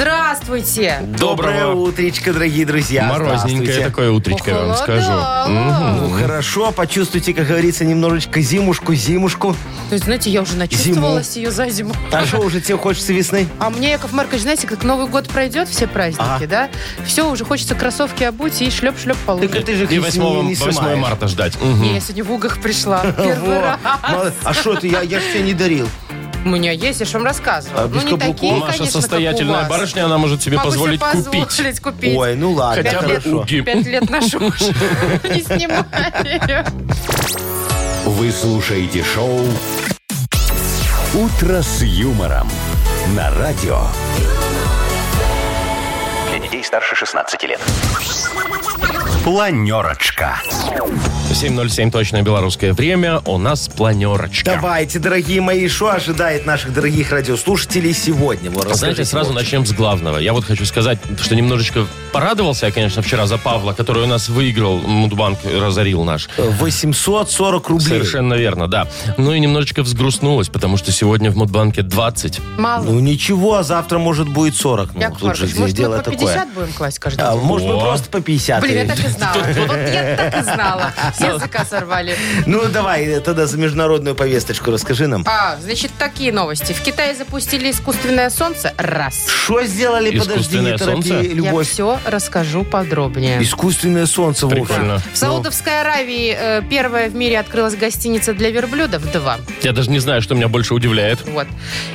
Здравствуйте. Доброе Доброго. утречко, дорогие друзья. Морозненькое Здравствуйте. такое утречко, я вам скажу. Похолодало. Ну, хорошо, почувствуйте, как говорится, немножечко зимушку, зимушку. То есть, знаете, я уже начувствовалась ее за зиму. А что уже тебе хочется весны? А мне, Яков Маркович, знаете, как Новый год пройдет, все праздники, Ага. да? Все, уже хочется кроссовки обуть и шлеп-шлеп по луне. Так ты же И их 8, не, не 8 снимаешь. марта ждать. Мгм. Не, я сегодня в угах пришла. Первый Во. раз. Мало- А что ты, я, я ж тебе не дарил. У меня есть, я же вам рассказывала. А без ну, не каблуков? такие, Маша конечно, состоятельная как у вас. барышня, она может себе Могу позволить себе купить. позволить купить. Ой, ну ладно, Хотя бы хорошо. уги. Пять лет ношу уже. Не снимаю. Вы слушаете шоу «Утро с юмором» на радио. Для детей старше 16 лет. Планерочка. 7.07 точное белорусское время. У нас планерочка. Давайте, дорогие мои, что ожидает наших дорогих радиослушателей сегодня? Вот, Знаете, сразу начнем с главного. Я вот хочу сказать, что немножечко порадовался я, конечно, вчера за Павла, который у нас выиграл, Мудбанк разорил наш. 840 рублей. Совершенно верно, да. Ну и немножечко взгрустнулось, потому что сегодня в Мудбанке 20. Мало. Ну ничего, а завтра может будет 40. Ну, Яков тут же Маркович, здесь может, мы дело по такое. 50 будем класть каждый А, день? может, мы О. просто по 50. Блин, я так и знала. Вот я так и знала. С языка сорвали. Ну, давай э, тогда за международную повесточку расскажи нам. А, значит, такие новости. В Китае запустили искусственное солнце. Раз. Что сделали, подожди, не торопи, солнце? Я любовь. все расскажу подробнее. Искусственное солнце. Прикольно. В Саудовской Аравии э, первая в мире открылась гостиница для верблюдов. Два. Я даже не знаю, что меня больше удивляет. Вот.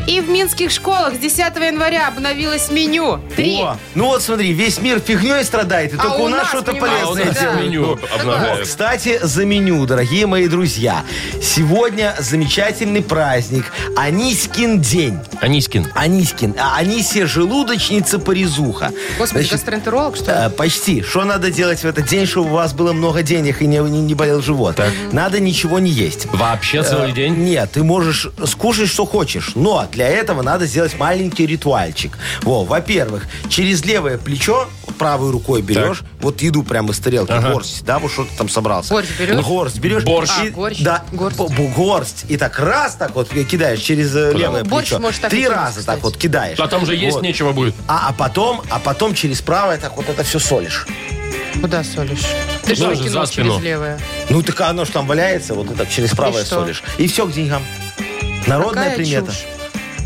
И в минских школах с 10 января обновилось меню. Три. О, ну вот смотри, весь мир фигней страдает, и А только у у нас нас, что-то понимаете, А у полезное да. делают. меню обновляют. кстати, за меню, дорогие мои друзья. Сегодня замечательный праздник. Анискин день. Анискин. Анискин. А Анисия желудочница порезуха. Господи, Значит, гастроэнтеролог, что ли? Э, Почти. Что надо делать в этот день, чтобы у вас было много денег и не, не- не болел живот? Надо ничего не есть. Вообще целый Э, день? Нет, ты можешь скушать, что хочешь. Но для этого надо сделать маленький ритуальчик. Во, во-первых, через левое плечо правой рукой берешь, вот еду прямо из тарелки, Ага. горсть, да, вот что ты там собрался. Горсть берешь? Горсть берешь. Борщ. А, и- горщ. Да, Горсть. б- горсть. И так раз так вот кидаешь через э, левое Борщ плечо. может так и Три тоже, раза кстати. так вот кидаешь. Потом же есть Вот. нечего будет. А, а потом, а потом через правое так вот это все солишь. Куда солишь? Ты что Даже кинул за спину. через левое? Ну так оно ж там валяется, вот это через правое что? солишь. И все к деньгам. Народная Какая примета. чушь.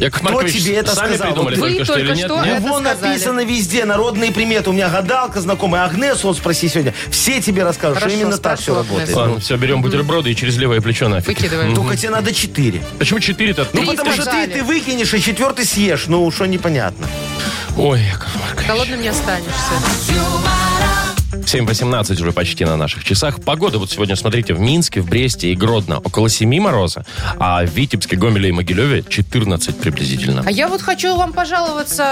Яков Кто Маркович, тебе это сами сказал? придумали вы только что только или нет? что Нет? это сказали. написано везде, народные приметы. У меня гадалка знакомая, Агнесу вот спроси сегодня. Все тебе расскажут, Хорошо, что именно так все работает. Агнесу. Ладно, все, берем бутерброды и через левое плечо нафиг. Выкидываем. Только тебе надо четыре. Почему 4-то? Ну, Три потому что ты, сказали. ты выкинешь, а четвертый съешь. Ну, что непонятно. Ой, Яков Маркович. Голодным не останешься. 7.18 уже почти на наших часах. Погода вот сегодня, смотрите, в Минске, в Бресте и Гродно около 7 мороза, а в Витебске, Гомеле и Могилеве 14 приблизительно. А я вот хочу вам пожаловаться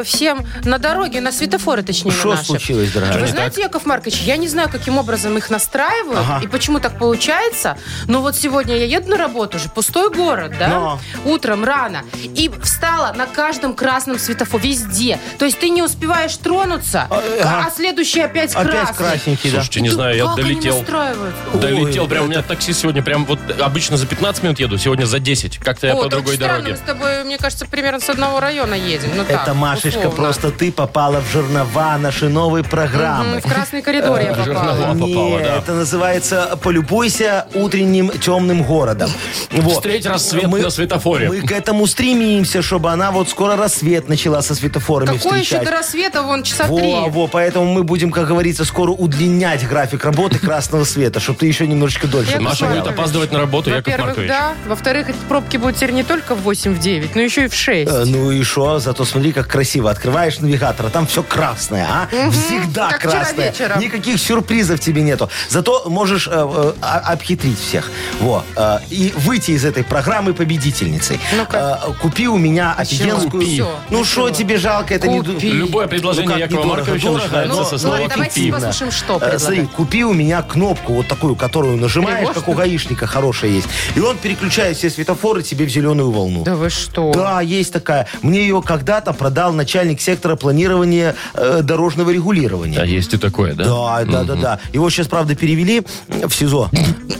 э, всем на дороге, на светофоры, точнее, на Что случилось, дорогая? Вы знаете, Яков Маркович, я не знаю, каким образом их настраивают Ага. и почему так получается, но вот сегодня я еду на работу уже, пустой город, да, Но. утром рано, и встала на каждом красном светофоре, везде. То есть ты не успеваешь тронуться, А, а, ага. следующий опять красный. Опять красненький, да. Слушайте, не знаю, я как они долетел. настраивают? Долетел, прям у меня такси сегодня, прям вот обычно за 15 минут еду, сегодня за 10. Как-то я О, по так другой странно, дороге. мы с тобой, мне кажется, примерно с одного района едем. Ну, так, Это, Машечка, условно. просто ты попала в жернова нашей новой программы. Мгм, В красный коридор я попала. жернова. попала, Не, да. это называется «Полюбуйся утренним темным городом». Вот. Встреть рассвет на светофоре. Мы к этому стремимся, чтобы она вот скоро рассвет начала со светофорами Какой еще встречать. до рассвета? Вон часа Во, три. во, поэтому мы будем, как говорится, скоро удлинять график работы красного света, чтобы ты еще немножечко дольше Я Маша Маркович. будет опаздывать на работу, Яков Во-первых, Маркович. да. Во-вторых, эти пробки будут теперь не только в 8-9, но еще и в 6. Э, Ну и что? Зато смотри, как красиво. Открываешь навигатор, а там все красное, а? Всегда как вчера красное. вечером. Никаких сюрпризов тебе нету. Зато можешь э, э, а- обхитрить всех. Во. э, и выйти из этой программы победительницей. Ну-ка. Э, купи у меня чего? офигенскую... Ну Ну что тебе жалко? Это не... ду- Купи. Любое предложение Ну как, Якова недорого? Марковича Дорого, начинается но- со ну, слова ладно, давайте «купи». Послушаем, что э, предлагает. смотри, купи у меня кнопку вот такую, которую нажимаешь, как у гаишника хорошая есть. И он переключает все светофоры тебе в зеленую волну. Да вы что? Да, есть такая. Мне ее когда-то продал начальник сектора планирования э, дорожного регулирования. А есть и такое, да? Да, да, да, да. Его сейчас, правда, перевели в СИЗО.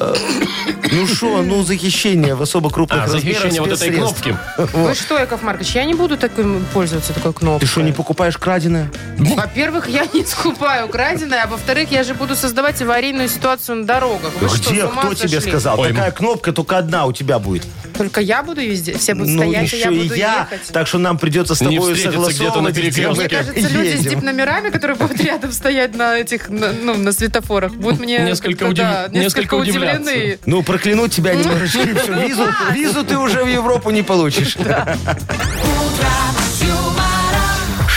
Э, Ну что, ну захищение в особо крупных А, размерах захищение вот этой спецсредств. кнопки. Вы что, Яков Маркович, я не буду таким пользоваться такой кнопкой. Ты что, не покупаешь краденое? Во-первых, я не скупаю краденое, а во-вторых, я же буду создавать аварийную ситуацию на дорогах. Вы что, Где? ума Кто тебе сошли? сказал? Ой, Такая кнопка только одна у тебя будет. Только я буду везде, все будут Ну, стоять, а еще я и буду я. ехать. Так что нам придется с Не тобой встретиться где-то на согласовывать, где мы Мне перекрестке. кажется, люди с едем. дип-номерами, которые будут рядом стоять на этих, на- ну, на светофорах, будут мне Несколько как-то, удив- да, несколько несколько удивляться. удивлены. Ну, проклянуть тебя немножечко, и всё. Визу, визу ты уже в Европу не получишь.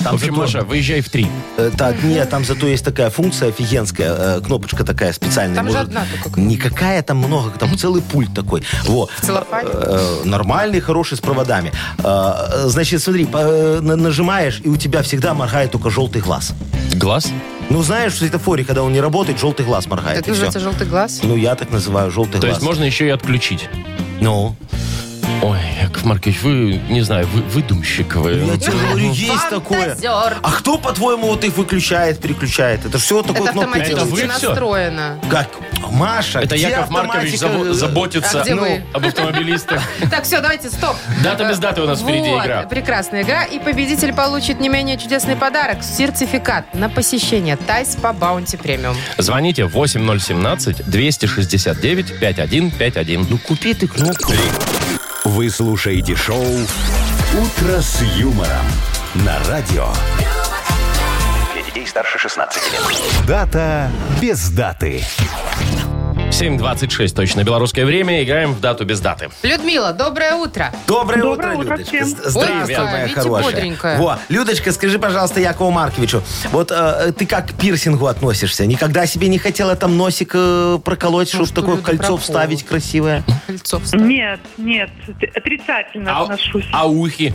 В Там общем, зато- Маша, выезжай в три. Э, Так, нет, там зато есть такая функция офигенская, э, кнопочка такая специальная. Там же может- одна только. Никакая, там много, там целый пульт такой. Во. целлофане? Э, Нормальный, хороший, с проводами. Э, Значит, смотри, по- э, на- нажимаешь, и у тебя всегда моргает только желтый глаз. Глаз? Ну, знаешь, в светофоре, когда он не работает, желтый глаз моргает. Это называется желтый глаз. Ну, я так называю желтый То глаз. есть можно еще и отключить. Ну, Ой, Яков Маркович, вы, не знаю, вы выдумщик вы. я тебе говорю, есть такое. Фантазер. А кто, по-твоему, вот их выключает, переключает? Это все такое Это кнопкой Это автоматически вы всё? настроено. Как? Маша, Это где Яков Маркович автоматика? забо- заботится А где ну, вы? об автомобилистах. Так, все, давайте, стоп. Дата без даты у нас впереди Вот, игра. прекрасная игра. И победитель получит не менее чудесный подарок. Сертификат на посещение Тайс по Баунти Премиум. Звоните 8017-269-5151. Ну, купи ты кнопку. Вы слушаете шоу «Утро с юмором» на радио. Для детей старше 16 лет. Дата без даты. 7.26 точно белорусское время. Играем в дату без даты. Людмила, доброе утро. Доброе, Доброе утро, утро Людочка. всем. З- Здравствуй, моя видите, хорошая. бодренькая. Во, Людочка, скажи, пожалуйста, Якову Марковичу, вот э, ты как к пирсингу относишься? Никогда себе не хотела там носик э, проколоть, чтобы что такое Люда кольцо проколот. вставить красивое? Кольцо вставь. Нет, нет, т- отрицательно А, отношусь. а ухи?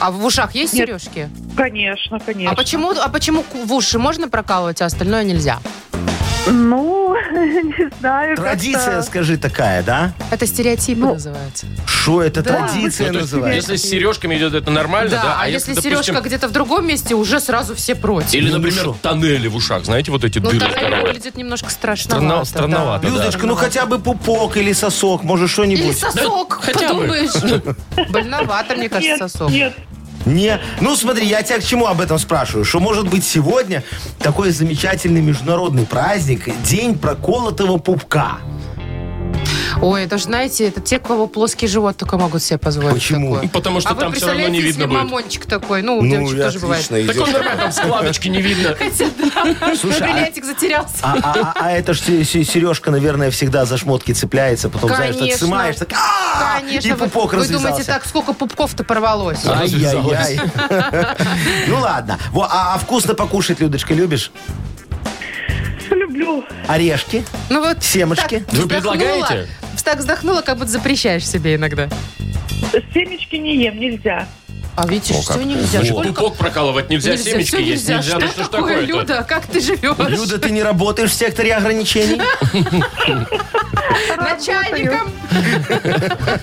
А в ушах есть Нет. сережки? Конечно, конечно. А почему, а почему в уши можно прокалывать, а остальное нельзя? Ну, не знаю. Традиция, как-то. скажи, такая, да? Это стереотипы Ну, называется. Что это Да. традиция Ну, то есть, называется? если с сережками идет, это нормально, да? Да, а, если, допустим, сережка где-то в другом месте, уже сразу все против. Или, Ну, ну например, шо? тоннели в ушах. Знаете, вот эти Ну, дыры тогда здоровые. выглядит немножко страшновато. Странно- странновато, да. Людочка, ну хотя бы пупок или сосок, может Или что-нибудь? сосок, хотя бы. подумаешь. Больновато, мне кажется, сосок. нет. Не. Ну смотри, я тебя к чему об этом спрашиваю? Что может быть сегодня такой замечательный международный праздник, день проколотого пупка. Ой, это же, знаете, это те, у кого плоский живот только могут себе позволить Почему? такое. Потому что а вы там все равно не видно будет. мамончик такой, ну, у девочек тоже бывает. Так он нормально, там складочки не видно. Хотя, да, Слушай, а- затерялся. А, а- а- а это ж се- се- сережка, наверное, всегда за шмотки цепляется, потом, знаешь, так Конечно. снимаешь, так! Конечно, и вы, пупок вы думаете, развязался. так, сколько пупков-то порвалось? А. Ай-яй-яй. Ну ладно. А а вкусно покушать, Людочка, любишь? Люблю. Орешки? Ну вот Семечки? так Вы вздохнула, предлагаете? Так вздохнула, как будто запрещаешь себе иногда. Семечки не ем, нельзя. А видите, О, все как. нельзя. Вот. Сколько- Пупок прокалывать нельзя, Нельзя, семечки всё есть нельзя. нельзя. Ну Что что ж такое, такое-то? Люда? Как ты живешь? Люда, ты не работаешь в секторе ограничений? Начальником.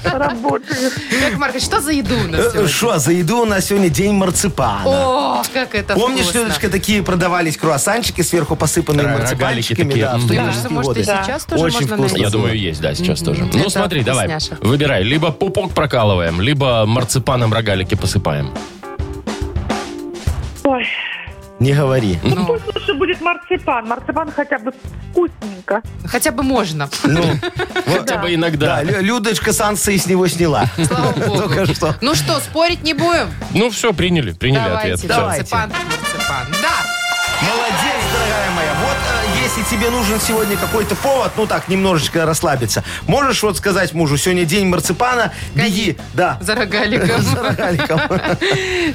Работаю. Яков Маркович, что за еду у нас Э, сегодня? Что, за еду у нас сегодня день марципана. О, как это Помнишь, вкусно. Людочка, такие продавались круассанчики, сверху посыпанные Да, марципанчиками? рогалики Да, в такие. Мне кажется, может, и годы. сейчас тоже Очень можно вкусно. Я думаю, есть, да, сейчас тоже. Это Ну, смотри, давай, вкусняшек. выбирай. Либо пупок прокалываем, либо марципаном рогалики посыпаем. Не говори. Ну, пусть лучше будет марципан. Марципан хотя бы вкусненько. хотя бы можно. Ну, Хотя бы да, иногда. Лю- Людочка санкции с него сняла. Слава богу. Только что. Ну что, спорить не будем? Ну, все, приняли, приняли Давайте, ответ. Давайте. марципан, марципан. Да. Молодец, если тебе нужен сегодня какой-то повод, ну так, немножечко расслабиться, можешь вот сказать мужу, сегодня день марципана, беги, да, За рогаликом. за рогаликом.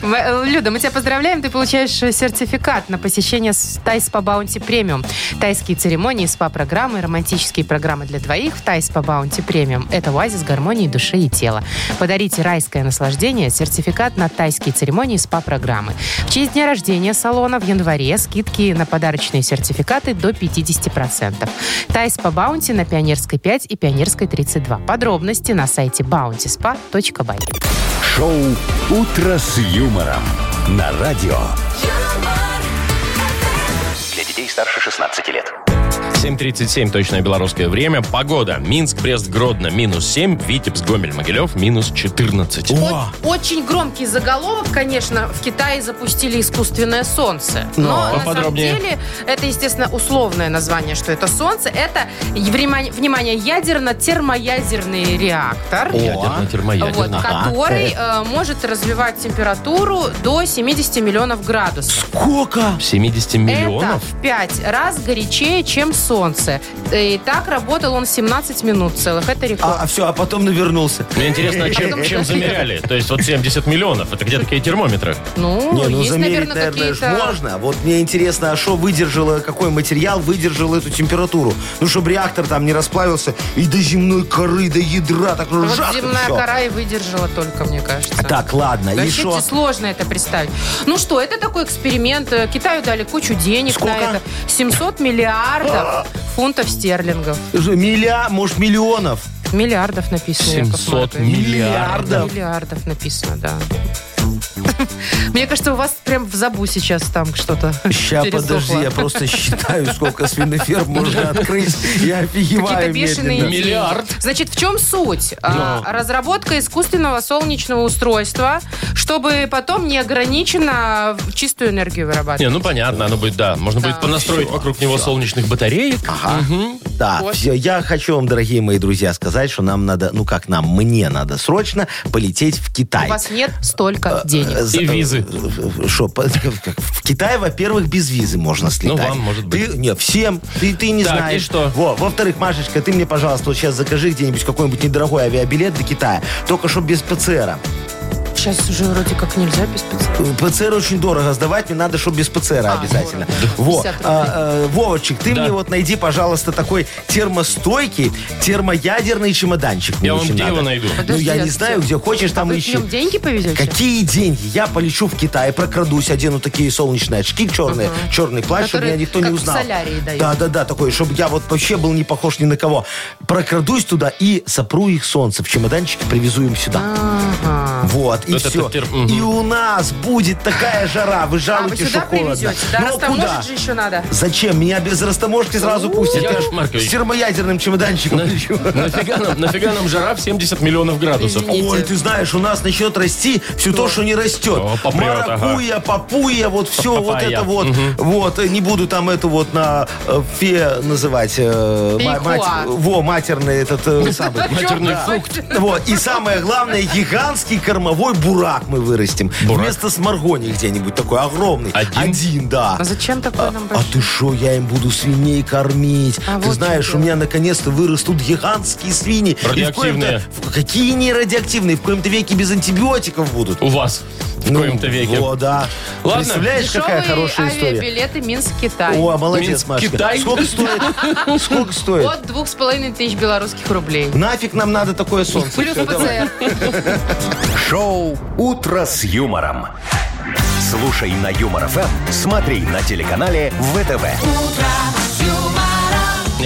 Люда, мы тебя поздравляем. Ты получаешь э, сертификат на посещение с- Thai Spa Bounty Premium. Тайские церемонии, СПА-программы, романтические программы для двоих в Thai Spa Bounty Premium. Это оазис гармонии души и тела. Подарите райское наслаждение, сертификат на тайские церемонии, СПА-программы. В честь дня рождения салона в январе скидки на подарочные сертификаты до 50%. Thai Spa Bounty на Пионерской 5 и Пионерской 32. Подробности на сайте bountyspa.by. Шоу «Утро с юмором» на радио. Для детей старше 16 лет. 7.37 точное белорусское время. Погода. Минск, Брест, Гродно минус 7. Витебск, Гомель, Могилев минус 14. О, Очень громкий заголовок, конечно, в Китае запустили искусственное солнце. Но, на самом деле это, естественно, условное название, что это солнце. Это, внимание, ядерно-термоядерный реактор. Ядерно, Вот, который э, может развивать температуру до 70 миллионов градусов. сколько? 70 миллионов? Это в 5 раз горячее, чем Солнце. И так работал он 17 минут целых. Это рекорд. А, все, а потом навернулся. Мне интересно, а чем, чем замеряли? То есть вот 70 миллионов, это где такие термометры? ну, Не, ну есть, замерить, наверное, наверное, ж какие-то... можно. Вот мне интересно, а что выдержало, какой материал выдержал эту температуру? Ну, чтобы реактор там не расплавился и до земной коры, до ядра, так Вот жарко земная всё. кора и выдержала только, мне кажется. Так, ладно, и Вообще сложно это представить. Ну что, это такой эксперимент. Э, Китаю дали кучу денег Сколько? на это. 700 миллиардов фунтов стерлингов. Милля, может, миллионов. Миллиардов написано. Яков 700 Маркович. миллиардов. Миллиардов написано, да. Мне кажется, у вас прям в забу сейчас там что-то Ща, пересохло. подожди, я просто считаю, сколько свиноферм можно открыть. Я Какие-то офигеваю бешеные медленно. деньги. Миллиард. Значит, в чем суть? А, разработка искусственного солнечного устройства, чтобы потом неограниченно чистую энергию вырабатывать. Не, ну понятно, оно будет, да. Можно будет понастроить вокруг него солнечных батареек. Мгм. Да, все. Я хочу вам, дорогие мои друзья, сказать, что нам надо, ну как нам, мне надо срочно полететь в Китай. У вас нет столько денег. Э, за- И визы. Что, по- как, в Китай, во-первых, без визы можно слетать. Ну, вам, может быть. Ты, не, всем. Ты, ты не Так, знаешь. и что? Во, во-вторых, Машечка, ты мне, пожалуйста, вот сейчас закажи где-нибудь какой-нибудь недорогой авиабилет до Китая. Только чтобы без ПЦРа. Сейчас уже вроде как нельзя без ПЦР. Э, ПЦР очень дорого сдавать, мне надо, чтобы без ПЦРа А, обязательно. дорого. Во, 50 рублей. а, э, Вовочек, ты Да. мне вот найди, пожалуйста, такой термостойкий, термоядерный чемоданчик. Мне Я вам очень где надо. его найду? Ну, я а не где? знаю, где хочешь, там а вы ищи. нем деньги повезете? Какие деньги? Я полечу в Китай, прокрадусь, одену такие солнечные очки черные, черный плащ, чтобы Которые меня никто не как в узнал. солярии дают. Да, да, да, такой, чтобы я вот вообще был не похож ни на кого. Прокрадусь туда и сопру их солнце в чемоданчике, привезу им сюда. Ага. Вот, и это все. мгм. И у нас будет такая жара. Вы А, вы жалуете, сюда что холодно. привезете? Да, Ну, растаможить куда? же еще надо. Зачем? Меня без растаможки сразу пустят. Я Яков ж Маркович. с термоядерным чемоданчиком лечу. нафига, нам, нафига нам жара в 70 миллионов градусов? Извините. Ой, ты знаешь, у нас начнет расти все то, что не растет. О, попрет, Маракуя, папуя, вот все вот Папайя. это вот. Вот, э, не буду там эту вот на э, фе называть. э, ма- мать- во, матерный этот э, самый. Матерный Да. фрукт. Вот. И самое главное, гигантский кормовой бурак мы вырастим. Бурак? Вместо сморгони где-нибудь такой огромный. Один? да. А зачем такой нам А большой? ты что, я им буду свиней кормить. А ты вот знаешь, что у меня наконец-то вырастут гигантские свиньи. И в Радиоактивные. коем-то- в- Какие не радиоактивные? В коем-то веке без антибиотиков будут. У вас в Ну, коем-то веке. О, да. Ладно. Представляешь, какая Дешевые хорошая история. авиабилеты Минск-Китай. О, молодец, Минск, Машка. Китай. Сколько стоит? Сколько стоит? От двух с половиной тысяч белорусских рублей. Нафиг нам надо такое солнце? Плюс. ПЦР. Шоу «Утро с юмором». Слушай на Юмор ФМ, смотри на телеканале ВТВ.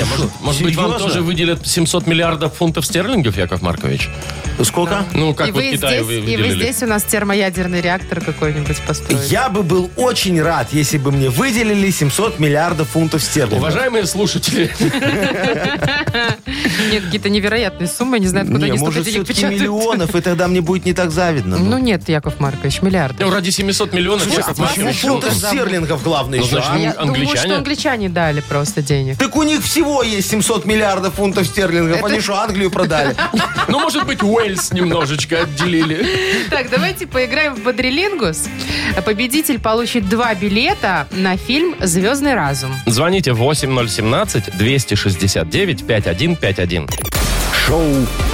Не, может, может быть, вам Серьезно? тоже выделят 700 миллиардов фунтов стерлингов, Яков Маркович? Сколько? Ну, как и, вот вы Китаю здесь, вы и вы выделили. здесь у нас термоядерный реактор какой-нибудь построите. Я бы был очень рад, если бы мне выделили 700 миллиардов фунтов стерлингов. Уважаемые слушатели, Нет, какие-то невероятные суммы, не знаю, откуда Не, они столько может, денег все-таки печатают. миллионов, и тогда мне будет не так завидно. Ну нет, Яков Маркович, миллиарды. ну, ради 700 миллионов, Слушайте, Яков вас Маркович, фунтов стерлингов, главное, Ну, еще, значит, а? Я думаю, англичане? что англичане дали просто денег. Так у них всего всего есть 700 миллиардов фунтов стерлингов. Они что, Англию продали? Ну, может быть, Уэльс немножечко отделили. Так, давайте поиграем в Бодрилингус. Победитель получит два билета на фильм «Звездный разум». Звоните 8017-269-5151. Шоу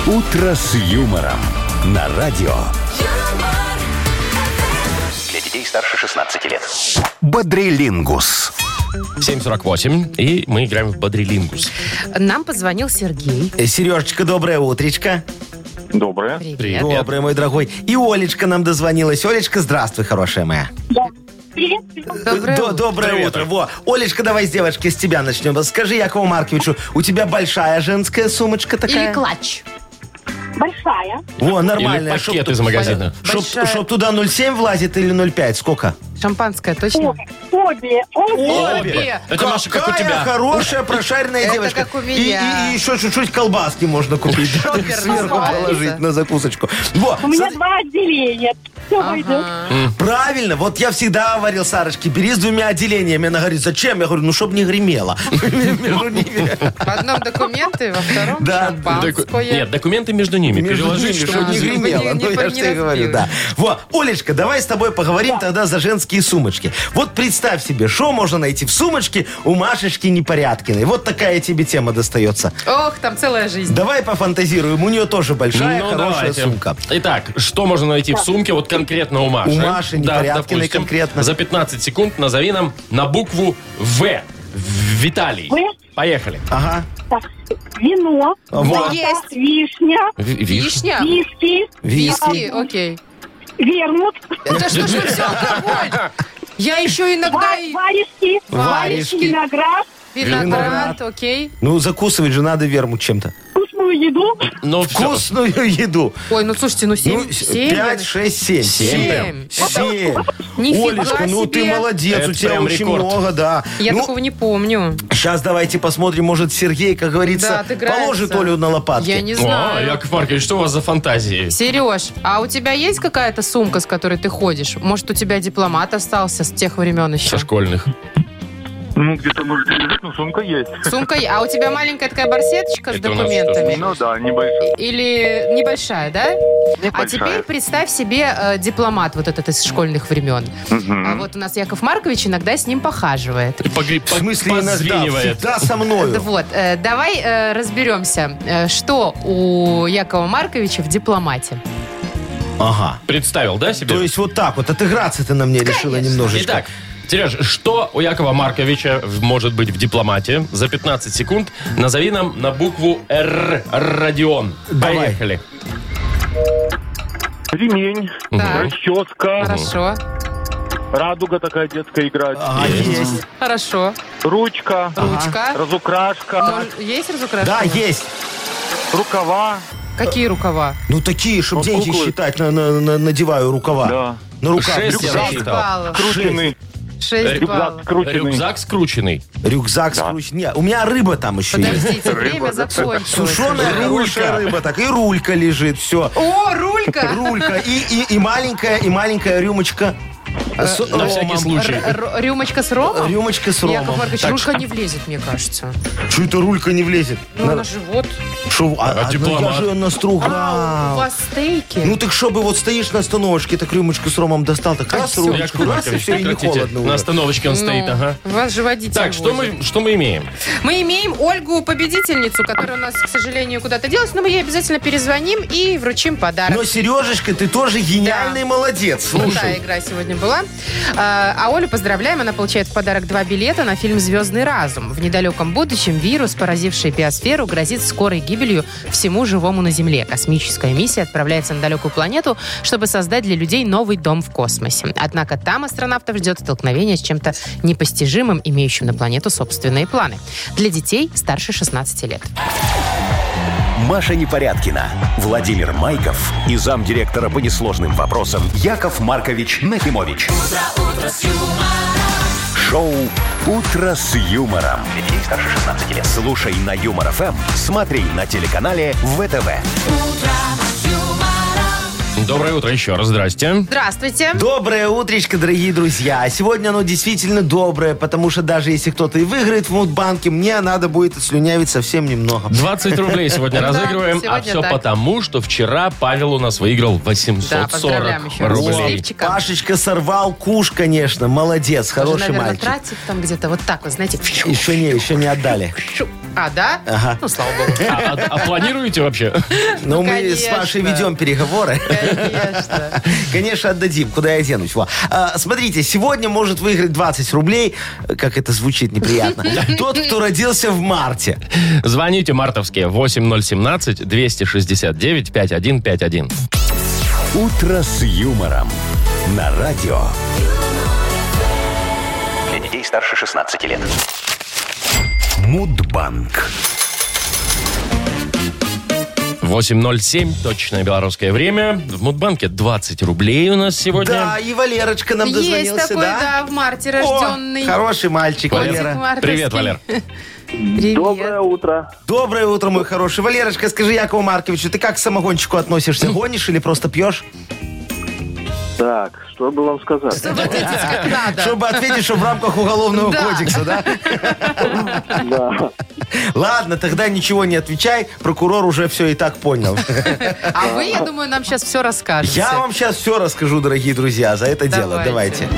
«Утро с юмором» на радио. Для детей старше 16 лет. Бодрилингус. 748. И мы играем в Бодрилингус. Нам позвонил Сергей. Э, Сережечка, доброе утречко. Доброе. Привет. Привет. Доброе, мой дорогой. И Олечка нам дозвонилась. Олечка, здравствуй, хорошая моя. Доброе До- утро. Доброе Привет, утро. Оль. Во. Олечка, давай с девочки, с тебя начнем. Скажи Якову Марковичу, у тебя большая женская сумочка такая? Или клатч. Большая. Во, Или нормальная. пакет из магазина. Чтоб, Большая. чтоб туда 0,7 влазит или 0,5? Сколько? Шампанское, точно? Обе. Обе. Обе. Это, Маша, как у Какая тебя. хорошая, прошаренная Это девочка. как у И- меня. И, еще чуть-чуть колбаски можно купить. да, так Шопер Сверху называется. положить на закусочку. Во, У меня смотри, два отделения. Все. Ага. Правильно, вот я всегда говорил Сарочке, бери с двумя отделениями. Она говорит, зачем? Я говорю, ну, чтобы не гремело. Между ними. В одном документы, во втором Да, Доку- шампанское. Нет, документы между ними. Между Переложить, ними, чтобы чтобы не не- гремело. Ну, не- я же не тебе говорю, разбилось. да. Во, Олечка, давай с тобой поговорим тогда за женские сумочки. Вот представь себе, что можно найти в сумочке у Машечки Непорядкиной. Вот такая тебе тема достается. Ох, там целая жизнь. Давай пофантазируем, у нее тоже большая, Ну, хорошая давайте. сумка. Итак, что можно найти в сумке вот конкретно у Маши? У Маши Непорядкиной допустим, конкретно. За 15 секунд назови нам на букву В. Виталий. В? Поехали. Ага. Так, вино. Вот. Есть. Вишня. Ви- виш- Вишня. Виски. Виски, окей. Вермут. Это что ж вы все алкоголь? Я еще иногда и Варежки. Варежки. Виноград. виноград, окей. Ну, закусывать же надо вермут чем-то. Вкусную еду. Ну, все. Вкусную еду. Ой, ну слушайте, ну Ну, 7, 7 5, 6, 7. Семь. Семь. Нифига Олечка, ну ты себе. молодец, Это у тебя прям очень рекорд. много, да. Я ну, такого не помню. Сейчас давайте посмотрим, может, Сергей, как Да, говорится, отыграется. положит Олю на лопатки. Я не О, знаю. Яков Маркович, что у вас за фантазии? Сереж, а у тебя есть какая-то сумка, с которой ты ходишь? Может, у тебя дипломат остался с тех времен еще? Со школьных. Ну, где-то может лежит, но сумка есть. Сумка, е- а у тебя маленькая такая барсеточка с Это у нас документами? Ну да, небольшая. Или небольшая, да? А Небольшая. теперь представь себе э, дипломат вот этот из школьных времен. А вот у нас Яков Маркович иногда с ним похаживает. Погре- В смысле, иногда, позвенивает. всегда со мною. Вот, э, давай э, разберемся, э, что у Якова Марковича в дипломате. Ага. Представил, да, себе? То есть вот так вот, отыграться ты на мне решила немножечко. Итак, Сереж, что у Якова Марковича может быть в дипломате? За 15 секунд назови нам на букву Р Родион. Давай. Поехали. Ремень, Да. расческа, Хорошо. радуга такая детская играть, А, есть. Хорошо. ручка, Ручка. разукрашка, Ну, Есть разукрашка. Да, есть. рукава. Какие рукава? Ну, такие, чтобы деньги считать, на- на- на- надеваю рукава. Да. На руках. Шесть я Рюкзак. насчитал. баллов. Кручены. 6 баллов. Рюкзак скрученный. Рюкзак скрученный. Рюкзак да. скручен. Не, у меня рыба там еще есть. Подождите, время закончилось. Сушеная рулька. рыба, так и рулька лежит, все. О, рулька! Рулька. И, и, и маленькая, и маленькая рюмочка с На всякий случай. Рюмочка с ромом? Рюмочка с Яков ромом. Маркович, Так, рулька не влезет, мне кажется. Что это рулька не влезет? Ну, На- на живот. Шо, а, А а, ну я же А, у настругал. вас стейки? Ну так чтобы вот стоишь на остановочке, так рюмочку с ромом достал, так раз всё. рюмочку, Яков раз, и все, и не холодно На остановочке он Ну, стоит, ага. Вас же водитель Так, что мы, что мы имеем? Мы имеем Ольгу, победительницу, которая у нас, к сожалению, куда-то делась, но мы ей обязательно перезвоним и вручим подарок. Но, Сережечка, ты тоже гениальный молодец. Крутая Слушай. игра сегодня была. А, а Олю поздравляем. Она получает в подарок два билета на фильм «Звездный разум». В недалеком будущем вирус, поразивший биосферу, грозит скорой гибелью всему живому на Земле. Космическая миссия отправляется на далекую планету, чтобы создать для людей новый дом в космосе. Однако там астронавтов ждет столкновение с чем-то непостижимым, имеющим на планету собственные планы. Для детей старше 16 лет. Маша Непорядкина, Владимир Майков и замдиректора по несложным вопросам Яков Маркович Нахимович. Шоу Утро с юмором. Старше 16 лет. Слушай на юмор ФМ, смотри на телеканале ВТВ. Доброе утро еще раз. Здрасте. Здравствуйте. Доброе утречко, дорогие друзья. Сегодня оно действительно доброе, потому что даже если кто-то и выиграет в Мудбанке, мне надо будет слюнявить совсем немного. 20 рублей сегодня Да, разыгрываем. А сегодня все так. потому, что вчера Павел у нас выиграл Да, 840 поздравляем еще раз. рублей. Счастливчика. Пашечка сорвал куш, конечно, молодец, Тоже, хороший наверное, мальчик. тратит там где-то вот так вот, знаете. Еще не, еще не отдали. А, да? Ага. Ну, слава богу. А, а- а планируете вообще? Но мы с. Пашей ведем переговоры. Конечно. Конечно, отдадим. Куда я денусь? Во. А, смотрите, сегодня может выиграть 20 рублей. Как это звучит неприятно. Тот, кто родился в марте. Звоните мартовские 8017-269-5151. «Утро с юмором» на радио. Для детей старше 16 лет. Мудбанк. 8.07, точное белорусское время. В Мудбанке 20 рублей у нас сегодня. Да, и Валерочка нам Есть дозвонился, такой, да? да, в марте О, рожденный. хороший мальчик, Валер. Валера. Привет, Валер. Привет. Доброе утро. Доброе утро, мой хороший. Валерочка, скажи Якову Марковичу, ты как к самогончику относишься? Гонишь или просто пьешь? Так, что бы вам сказать? Чтобы ответить как надо. Чтобы ответить, что в рамках Уголовного Да. кодекса, да? Да. Ладно, тогда ничего не отвечай. Прокурор уже все и так понял. А вы, я думаю, нам сейчас все расскажете. Я вам сейчас все расскажу, дорогие друзья, за это дело. Давайте. Давайте.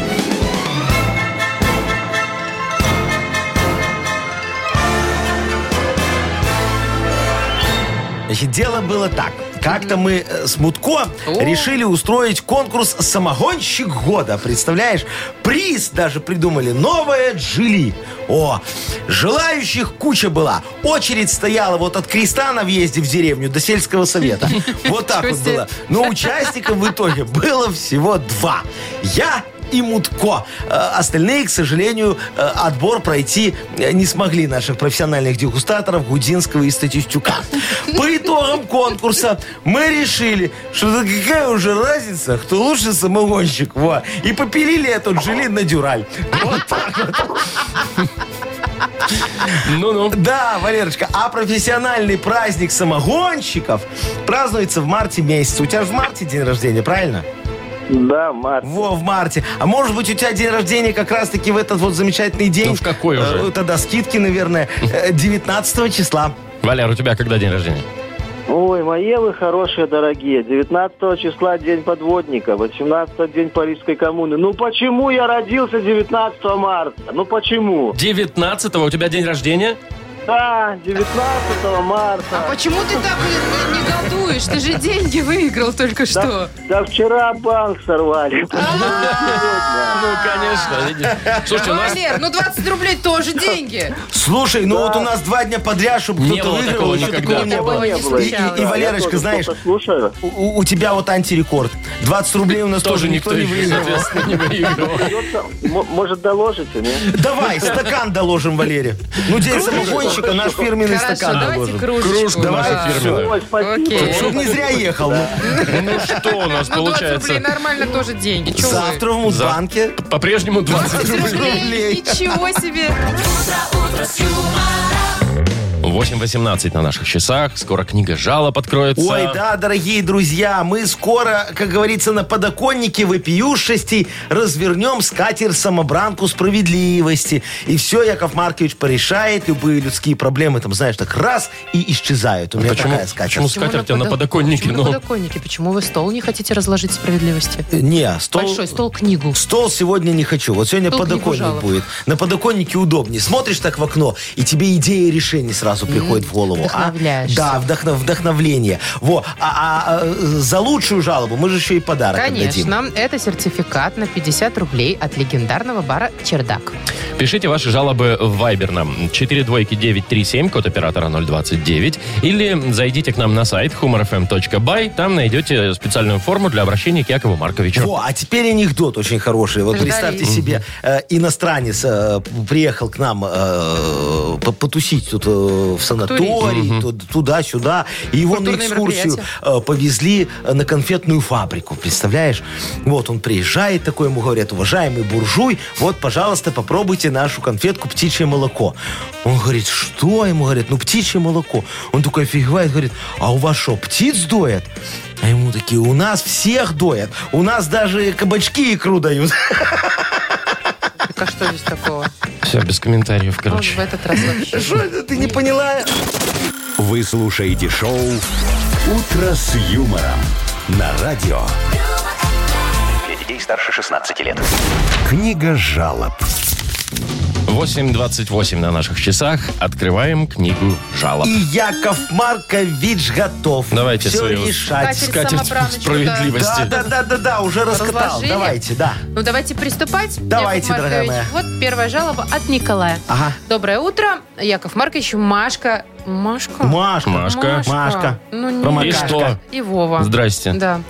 Значит, дело было так. Как-то мы э, с Мутко решили устроить конкурс «Самогонщик года». Представляешь? Приз даже придумали. Новое Джили. О, желающих куча была. Очередь стояла вот от креста на въезде в деревню до сельского совета. Вот так вот было. Но участников в итоге было всего два. Я и Мутко. Э, Остальные, к сожалению, э, отбор пройти э, не смогли наших профессиональных дегустаторов Гудинского и Статистюка. По итогам конкурса мы решили, что какая уже разница, кто лучше самогонщик. Во. И попилили этот жилин на дюраль. Вот так вот. Ну-ну. Да, Валерочка, а профессиональный праздник самогонщиков празднуется в марте месяце. У тебя же в марте день рождения, правильно? Да, Март. Во, в марте. А может быть, у тебя день рождения как раз-таки в этот вот замечательный день? Ну, в какой уже? Э, Тогда скидки, наверное, э, 19 числа. Валер, у тебя когда день рождения? Ой, мои вы хорошие, дорогие. 19 числа день подводника, 18 день Парижской коммуны. Ну почему я родился 19 марта? Ну почему? 19-го у тебя день рождения? Да, 19 марта. А почему ты так э, негодуешь? Ты же деньги выиграл только что. Да вчера банк сорвали. Ну, конечно. Слушайте, у нас Валер, ну 20 рублей тоже деньги. Слушай, ну вот у нас два дня подряд, чтобы Не кто-то было выиграл, такого еще никогда. такого не Такого было. не И- И, случалось. и, Да, Валерочка, тоже знаешь, слушаю. у, у тебя вот антирекорд. 20 рублей у нас тоже, тоже никто не еще, выиграл. соответственно, не выиграл. Придется- м- Может, доложите, нет? Давай, стакан доложим, Валере. Ну, день самогонщика, наш фирменный Хорошо, стакан давайте кружечку. Кружку да. нашу фирменную. Ой, спасибо. Окей. Чтоб не зря ехал. ну. Ну что у нас Ну 20 получается? нормально тоже деньги. Вы? Завтра в Мудбанке По-прежнему 20 20 рублей. рублей. Ничего себе. 8.18 на наших часах. Скоро книга жалоб откроется. Ой, да, дорогие друзья, мы скоро, как говорится, на подоконнике вопиюшести развернем скатер-самобранку справедливости. И все, Яков Маркович порешает, любые людские проблемы, там, знаешь, так раз и исчезают. У меня Почему, такая скатерть. почему скатерть а на подо- подоконнике? Почему Ну, на подоконнике? Почему вы стол не хотите разложить справедливости? Не, стол... Большой стол, книгу. Стол сегодня не хочу. Вот сегодня Стол подоконник будет. На подоконнике удобнее. Смотришь так в окно, и тебе идеи решений сразу приходят в голову. А? Да, вдохно- вдохновление. Во. А, а, а, за лучшую жалобу мы же еще и подарок отдадим. Конечно, это сертификат на 50 рублей от легендарного бара «Чердак». Пишите ваши жалобы в Viber нам 4 двойки 937, код оператора 029. Или зайдите к нам на сайт humorfm.by. Там найдете специальную форму для обращения к Якову Марковичу. Во, а теперь анекдот очень хороший. Вот Ждали. представьте себе, э, иностранец э, приехал к нам э, по- потусить тут э, в санаторий, ту- туда-сюда, и его на экскурсию э, повезли э, на конфетную фабрику, представляешь? Вот он приезжает такой, ему говорят, уважаемый буржуй, вот, пожалуйста, попробуйте нашу конфетку «Птичье молоко». Он говорит, что? Ему говорят, ну, птичье молоко. Он такой офигевает, говорит, а у вас что, птиц доят? А ему такие, у нас всех доят. У нас даже кабачки икру дают. Так а что здесь такого? Все, без комментариев, Вот короче. в этот раз вообще. Что это, ты не поняла? Вы слушаете шоу «Утро с юмором» на радио. Для детей старше 16 лет. Книга жалоб. 8.28 на наших часах. Открываем книгу жалоб. И Яков Маркович готов. Давайте все свою решать. Скатерть самобраночку, справедливости. Да, да, да, да, да, уже раскатал. Разложили? Давайте, да. Ну, давайте приступать. Давайте, Яков дорогая моя. Вот первая жалоба от Николая. Ага. Доброе утро. Яков Маркович, Машка. Машка? Машка. Машка. Машка. Ну, не Промокашка. И что? И Вова. Здрасте. Да.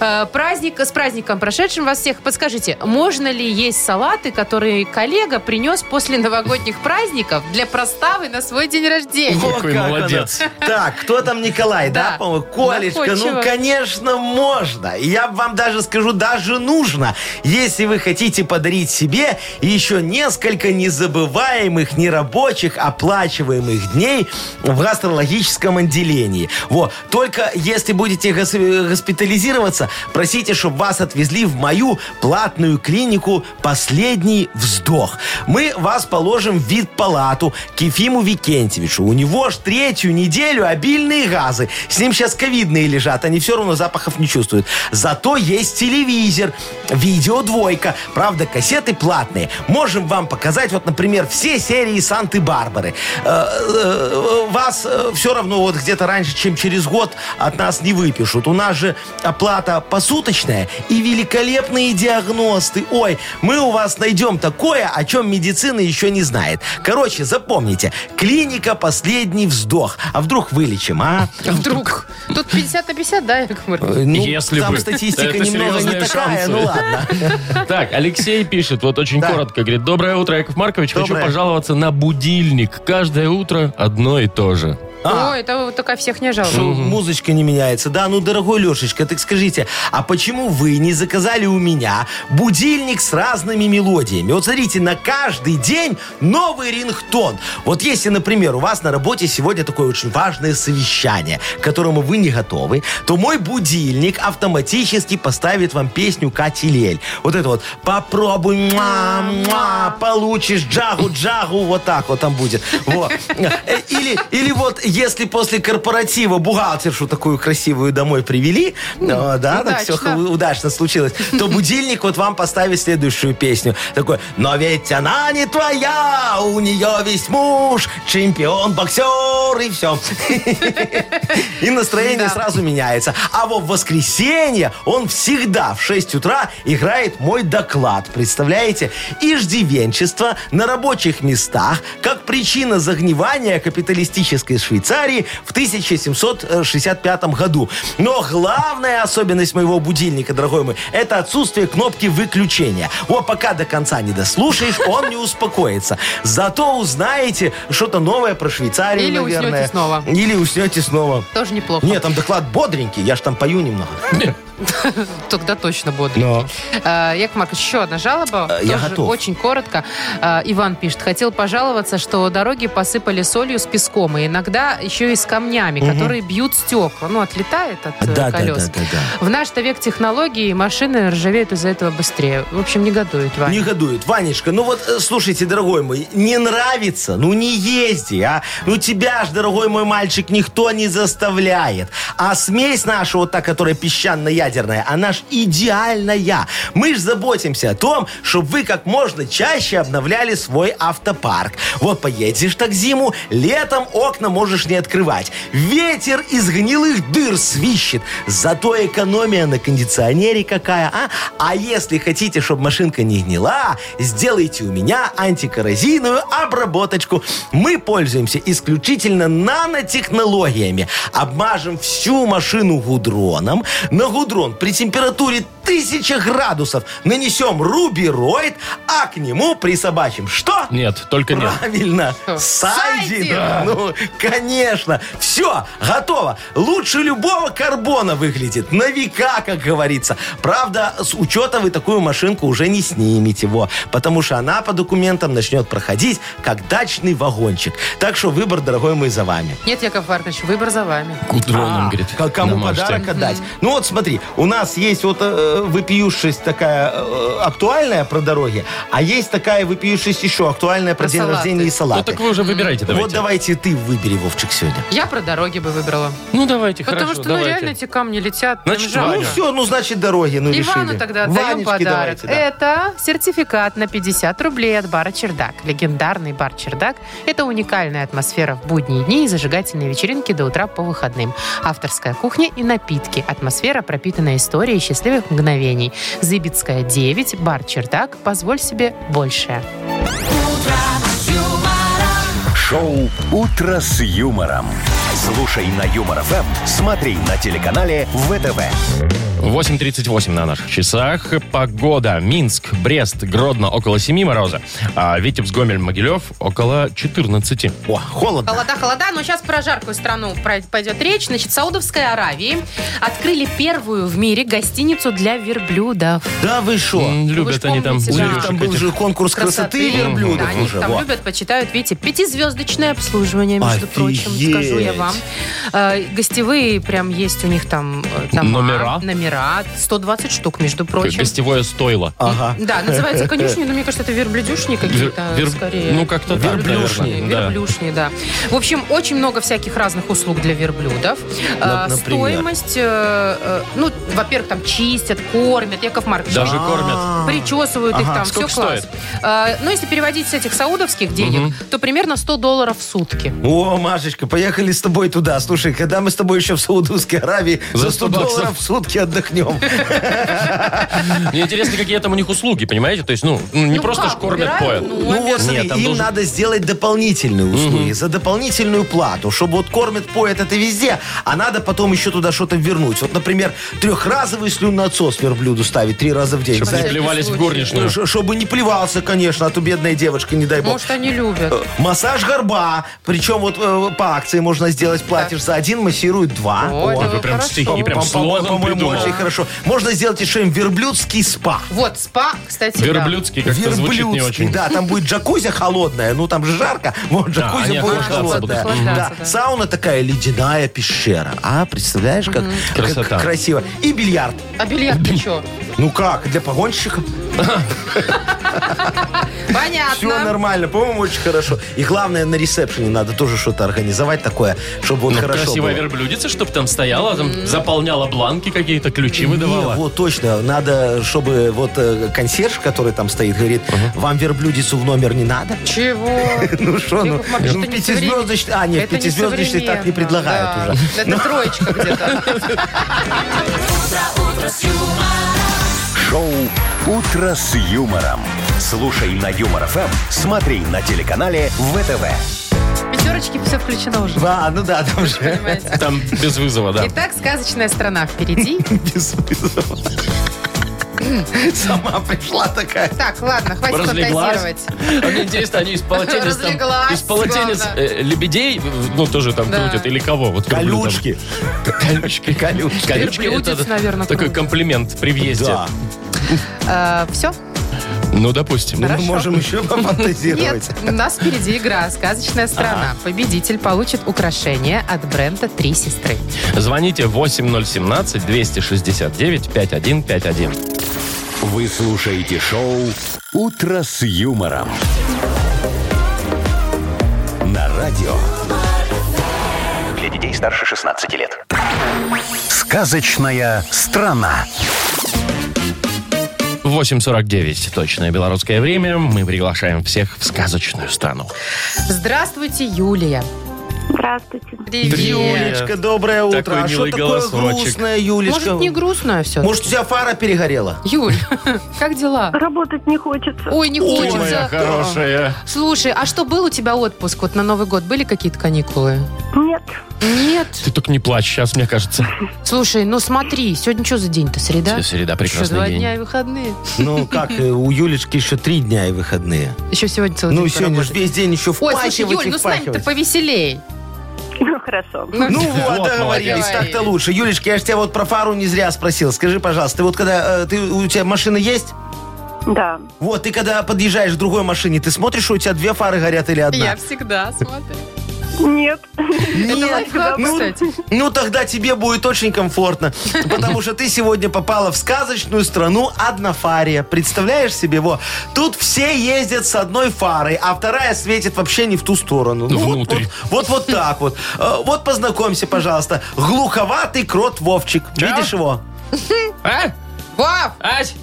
Э, праздник, с праздником прошедшим вас всех. Подскажите, можно ли есть салаты, которые коллега принес после новогодних праздников для проставы на свой день рождения? О, Какой как молодец. оно. Так, кто там Николай, да, Да. по-моему? Колечка, ну, Находчиво. конечно, можно. И Я вам даже скажу, даже нужно. Если вы хотите подарить себе еще несколько незабываемых, нерабочих, оплачиваемых дней в гастрологическом отделении. Вот. Только если будете гос- госпитализироваться, просите, чтобы вас отвезли в мою платную клинику «Последний вздох». Мы вас положим в вид-палату к Ефиму Викентьевичу. У него ж третью неделю обильные газы. С ним сейчас ковидные лежат, они все равно запахов не чувствуют. Зато есть телевизор, видео двойка. Правда, кассеты платные. Можем вам показать, вот, например, все серии Санты-Барбары. Э, э, Вас все равно вот где-то раньше, чем через год от нас не выпишут. У нас же оплата посуточная и великолепные диагносты. Ой, мы у вас найдем такое, о чем медицина еще не знает. Короче, запомните, клиника «Последний вздох». А вдруг вылечим, а? Вдруг. Тут 50 на 50, да, Яков? Э, Ну, Если там бы. статистика Это немного не серьезные такая, шансы. ну ладно. Так, Алексей пишет, вот очень коротко, говорит, доброе утро, Яков Маркович, хочу Доброе. пожаловаться на будильник. Каждое утро одно и то же. А. Ой, это вот такая всех не жалует. Что музычка не меняется. Да, ну, дорогой Лешечка, так скажите, а почему вы не заказали у меня будильник с разными мелодиями? Вот смотрите, на каждый день новый рингтон. Вот если, например, у вас на работе сегодня такое очень важное совещание, к которому вы не готовы, то мой будильник автоматически поставит вам песню Кати Лель. Вот это вот «Попробуй, муа, муа, получишь джагу-джагу», вот так вот там будет. Вот. Э, Или, или вот если после корпоратива бухгалтершу такую красивую домой привели, э, да, так все удачно. удачно случилось, то будильник вот вам поставит следующую песню. Такой, но ведь она не твоя, у нее весь муж, чемпион, боксер, и все. И настроение сразу меняется. А вот в воскресенье он всегда в 6 утра играет мой доклад. Представляете? Иждивенчество на рабочих местах как причина загнивания капиталистической Швейцарии в 1765 году. Но главная особенность моего будильника, дорогой мой, это отсутствие кнопки выключения. Вот пока до конца не дослушаешь, он не успокоится. Зато узнаете что-то новое про Швейцарию, Или уснете наверное. снова. Или уснете снова. Тоже неплохо. Нет, там доклад бодренький, я ж там пою немного. Тогда точно бодрый. Но. Э, Яков Маркович, еще одна жалоба. Э, я готов. Очень коротко. Э, Иван пишет. Хотел пожаловаться, что дороги посыпали солью с песком. И иногда еще и с камнями, которые бьют стекла. Ну, отлетает от э, Да, да, колес. да, да, да. В наш-то век технологий машины ржавеют из-за этого быстрее. В общем, негодует, Ваня. Негодует. Ванечка, ну вот, э, слушайте, дорогой мой, не нравится, ну не езди, а. Ну тебя ж, дорогой мой мальчик, никто не заставляет. А смесь наша, вот та, которая песчано-ядерная, она ж идеальная. Мы ж заботимся о том, чтобы вы как можно чаще обновляли свой автопарк. Вот поедешь так зиму, летом окна можешь не открывать. Ветер из гнилых дыр свищет. Зато экономия на кондиционере какая, а? А если хотите, чтобы машинка не гнила, сделайте у меня антикоррозийную обработочку. Мы пользуемся исключительно нанотехнологиями. Обмажем всю машину гудроном. На гудрон при температуре 1000 градусов нанесем рубероид, а к нему присобачим что? Нет, только нет. Правильно, сайдинг. Сайдинг. Ну, конечно. Все, готово. Лучше любого карбона выглядит. На века, как говорится. Правда, с учета вы такую машинку уже не снимете. Во, потому что она по документам начнет проходить как дачный вагончик. Так что выбор, дорогой мой, за вами. Нет, Яков Маркович, выбор за вами. Дроном, говорит, К- Кому подарок отдать? Ну вот смотри, у нас есть вот э, выпиющесть такая э, актуальная про дороги, а есть такая выпиющесть еще актуальная про, Про день салаты. рождения и Ну салаты. так вы уже выбирайте, давайте. Вот давайте ты выбери, Вовчик, сегодня. Я про дороги бы выбрала. Ну давайте, Потому хорошо, что, ну, давайте. реально эти камни летят. Значит. Ну все, ну значит дороги, ну Ивану решили. тогда отдаем подарок. давайте, да. Это сертификат на 50 рублей от бара «Чердак». Легендарный бар «Чердак» — это уникальная атмосфера в будние дни и зажигательные вечеринки до утра по выходным. Авторская кухня и напитки. Атмосфера, пропитанная историей счастливых мгновений. Зыбицкая, 9, бар «Чердак». Позволь себе большее. Шоу «Утро с юмором». Слушай на Юмор ФМ, смотри на телеканале ВТВ. 8.38 на наших часах. Погода. Минск, Брест, Гродно около 7 мороза. А Витебск, Гомель, Могилев около 14. О, холодно. Холода, холода, но сейчас про жаркую страну пойдет речь. Значит, в Саудовской Аравии открыли первую в мире гостиницу для верблюдов. Да вы шо? М, ж Любят они там помните, У да. них там был этих. же конкурс красоты, верблюдов Да, они уже. там во. любят, почитают, видите, пятизвездочное обслуживание, между Офигеть. прочим, скажу я вам. Э, гостевые прям есть у них там э, дома, Номера? Номера, 120 штук, между прочим. Гостевое стойло. Ага. Да, называется конюшни, но мне кажется, это верблюдюшни какие-то Вер- скорее. ну, как-то так, Верблюшни, наверное, да. верблюшни, да. В общем, очень много всяких разных услуг для верблюдов. Э, например? Стоимость, э, э, ну, во-первых, там чистят, кормят, Яков Маркович. Даже кормят. Причесывают их Ага. там, Сколько все класс. Э, ну, если переводить с этих саудовских денег, то примерно 100 долларов в сутки. О, Машечка, поехали с тобой туда. Слушай, когда мы с тобой еще в Саудовской Аравии За за 100 100 баксов. долларов в сутки отдохнем. Мне интересно, какие там у них услуги, понимаете? То есть, ну, ну, не Ну просто ж кормят, поят. Ну, Ну вот смотри, им надо сделать дополнительные услуги за дополнительную плату, чтобы вот кормят, поят это везде, а надо потом еще туда что-то вернуть. Вот, например, трехразовый слюноотсос верблюду ставить три раза в день. Чтобы не плевались в горничную. ну, ш- чтобы не плевался, конечно, а то бедная девочка, не дай бог. Может, они любят. Э, Массаж горба. Причем вот э, по акции можно сделать. Платишь за один, массируют два. О. это Вы прям хорошо. стихи, прям слоган По-моему, придумал. очень хорошо. Можно сделать еще им верблюдский спа. Вот, спа, кстати, да. Верблюдский как-то звучит не Верблюдский, очень. да, там будет джакузи холодная, ну там же жарко, вот джакузи они будет охлаждаться холодная. будут. Да, Охлаждаться, да. сауна такая ледяная пещера, а представляешь, как, как Красота. красиво. И бильярд. А бильярд ты что? Ну как, для погонщиков? Понятно. Все нормально, по-моему, очень хорошо. И главное, на ресепшене надо тоже что-то организовать такое, чтобы вот Ну, хорошо красивая было. верблюдица, чтобы там стояла, там заполняла бланки какие-то, ключи Не, выдавала. вот точно. Надо, чтобы вот э, консьерж, который там стоит, говорит, вам верблюдицу в номер не надо? Чего? Ну что, ну, ну, не пятизвездочный... А, нет, не пятизвездочный так не предлагают да. уже. Это троечка где-то. Шоу «Утро с юмором». Слушай на Юмор ФМ, смотри на телеканале ВТВ. Пятерочки все включено уже. А, ну да, там же Понимаете? Там без вызова, да. Итак, сказочная страна впереди. без вызова. Сама пришла такая. Так, ладно, хватит Разлеглась. фантазировать. А мне интересно, они из полотенец там, Разлеглась, из полотенец главное. э, лебедей, ну, тоже там Да. крутят, или кого? Вот верблюдом. Колючки. Колючки. Колючки. Колючки Верблюдец, это наверное, такой крутят. комплимент при въезде. Да. все? Ну, допустим. Мы Хорошо. можем еще Нет, пофантазировать. у нас впереди игра «Сказочная страна». Победитель получит украшение от бренда «Три сестры». Звоните 8017-269-5151. Вы слушаете шоу «Утро с юмором». На радио. Для детей старше 16 лет. Сказочная страна. 8.49, точное белорусское время. Мы приглашаем всех в сказочную страну. Здравствуйте, Юлия. Здравствуйте. Привет. Юлечка, доброе утро. Такой а что милый такое голосочек. грустное, Юлечка? Может, не грустно все? Может, у тебя фара перегорела? Юль, как дела? Работать не хочется. Ой, не Ой, моя хочется. хорошая. Слушай, а что, был у тебя отпуск? Вот на Новый год были какие-то каникулы? Нет. Нет. Ты только не плачь сейчас, мне кажется. Слушай, ну смотри, сегодня что за день-то? Среда? Среда, Еще прекрасный два день. дня и выходные. Ну, как, э, у Юлечки еще три дня и выходные. Еще сегодня целый Ну, день сегодня же весь день еще Ой, слушай, впахивать Юль, ну с нами-то впахивать. повеселей. Ну, хорошо. Ну вот, Вот, договорились, молодец. так-то лучше. Юлечка, я же тебя вот про фару не зря спросил. Скажи, пожалуйста, ты вот когда, э, ты, у тебя машина есть? Да. Вот, ты когда подъезжаешь к другой машине, ты смотришь, у тебя две фары горят или одна? Я всегда смотрю. Нет. Лайфхак, Ну, кстати. ну, тогда тебе будет очень комфортно, потому что ты сегодня попала в сказочную страну однофария. Представляешь себе, во, тут все ездят с одной фарой, а вторая светит вообще не в ту сторону. Ну, вот-. Вот, вот, вот так вот. Э, Вот познакомься, пожалуйста. Глуховатый крот Вовчик. Чё? Видишь его? А? Вов! Ась?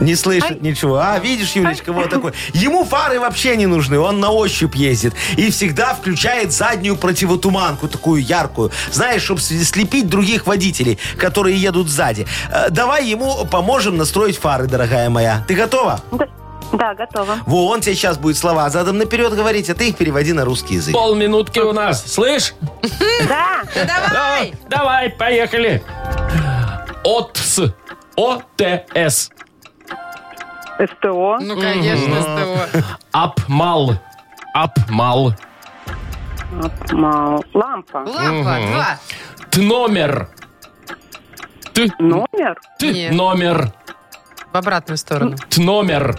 Не слышит ничего. А, видишь, Юлечка, вот такой. Ему фары вообще не нужны, он на ощупь ездит. И всегда включает заднюю противотуманку, такую яркую. Знаешь, чтобы слепить других водителей, которые едут сзади. Э, Давай ему поможем настроить фары, дорогая моя. Ты готова? Да, да, готова. Во, он тебе сейчас будет слова задом наперед говорить, а ты их переводи на русский язык. Полминутки у нас. Слышь? Да. Давай! Давай, поехали. ОТС. ОТС. СТО. Ну, конечно, СТО. Апмал. Апмал. Мал. Лампа. Лампа, два. Тномер. Т. Номер. Т. Нет. Номер. В обратную сторону. Тномер.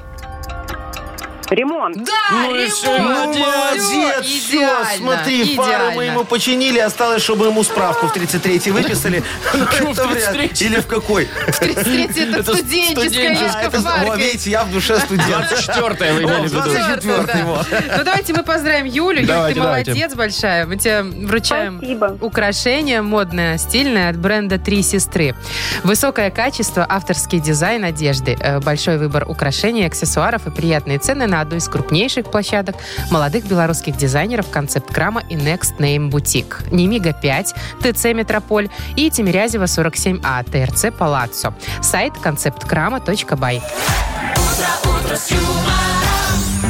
Ремонт. Да, Ну ремонт. Ну, молодец, Всё, все, идеально, смотри, фары мы идеально. ему починили, осталось, чтобы ему справку в 33-й выписали. Ну, в. 33-й? Или в какой? 33 это Это студенческая. А, в парке. видите, я в душе студент. 24 вы имели в виду. 24-й, вот. Ну, давайте мы поздравим Юлю. Юль, Давайте, ты молодец большая. Мы тебе вручаем украшение модное, стильное от бренда «Три сестры». Высокое качество, авторский дизайн одежды, э, большой выбор украшений, аксессуаров и приятные цены на одну из крупнейших площадок молодых белорусских дизайнеров «Концепт Крама» и Next Name Boutique. Немига 5, ТЦ Метрополь и Тимирязева 47А, ТРЦ Палаццо. Сайт концепткрама.бай.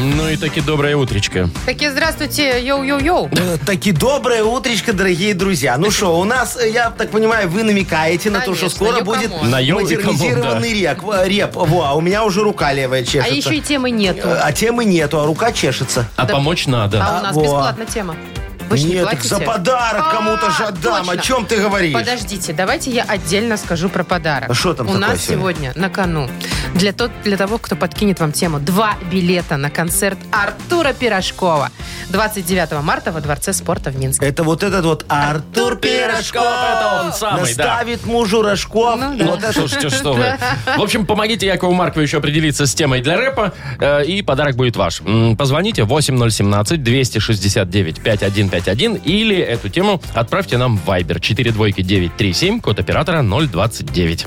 Ну и таки доброе утречко. Такие, здравствуйте, yo-yo-yo. Э, Таки доброе утречко, дорогие друзья. Ну что, у нас, э, я так понимаю, вы намекаете на то, что Конечно, скоро будет На yo и come on, модернизированный реп. э, реп. Во, а у меня уже рука левая А чешется. еще и темы нету. Э, А темы нету, а рука чешется. А помочь надо. А у нас во. бесплатно тема. Вы ж не Нет, так платите? за подарок кому-то же А, отдам. точно. О чем ты говоришь? Подождите, давайте я отдельно скажу про подарок. А что там У такое нас сегодня? сегодня на кону для, тот, для того, кто подкинет вам тему, два билета на концерт Артура Пирожкова 29 марта во Дворце спорта в Минске. Это вот этот вот Артур Пирожков. Это он самый, да. Наставит мужу рожков. Ну да. Вот это Слушайте, что вы. В общем, помогите Якову Марковичу определиться с темой для рэпа, э, и подарок будет ваш. Позвоните 8017-269-5151 или эту тему отправьте нам в Viber 42937, код оператора 029.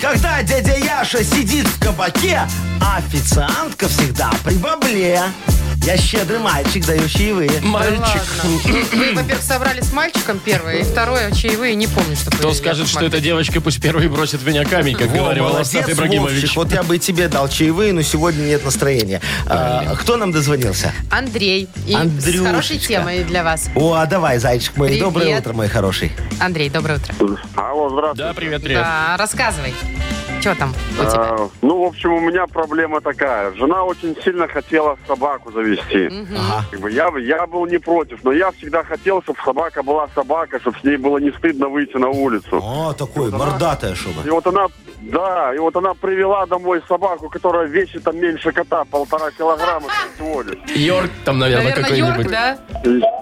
Когда дядя Яша сидит в кабаке, официантка всегда при бабле. Я щедрый мальчик, даю чаевые. Мальчик. Ладно. Вы, во-первых, соврали с мальчиком первое, и второе, чаевые, не помню, что Кто скажет, что эта девочка пусть первый бросит в меня камень, как Во, говорил Остап Ибрагимович. Вовчик. Вот я бы и тебе дал чаевые, но сегодня нет настроения. А, кто нам дозвонился? Андрей. И с Андрюшечка. хорошей темой для вас. О, а давай, зайчик мой. Привет. Доброе утро, мой хороший. Андрей, доброе утро. Алло, здравствуйте. Да, привет, привет. Да, рассказывай. Что там у тебя? А, ну, в общем, у меня проблема такая. Жена очень сильно хотела собаку завести. Ага. Как бы я, я был не против, но я всегда хотел, чтобы собака была собака, чтобы с ней было не стыдно выйти на улицу. О, такой, мордатая И чтобы. вот она, да, и вот она привела домой собаку, которая весит там меньше кота, полтора килограмма всего лишь. Йорк там, наверное, Наверное, Йорк, какой-нибудь. да?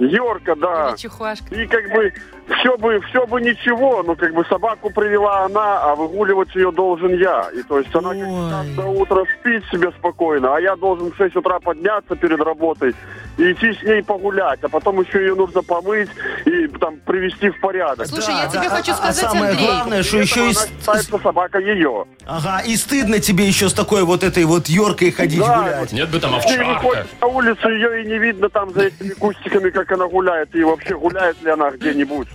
Йорка, да. Или Чихуашка. И как бы все бы, все бы ничего, но как бы собаку привела она, а выгуливать ее должен я. И то есть она как до утра спит себе спокойно, а я должен в 6 утра подняться перед работой и идти с ней погулять, а потом еще ее нужно помыть и там привести в порядок. Слушай, я Да, тебе хочу а- а сказать, самое Андрей. главное, что еще и... с- считается собака ее. Ага, и стыдно тебе еще с такой вот этой вот Йоркой ходить Да, гулять. Нет бы там Ты овчарка. выходишь на улицу, ее и не видно там за этими кустиками, как она гуляет, и вообще гуляет ли она где-нибудь.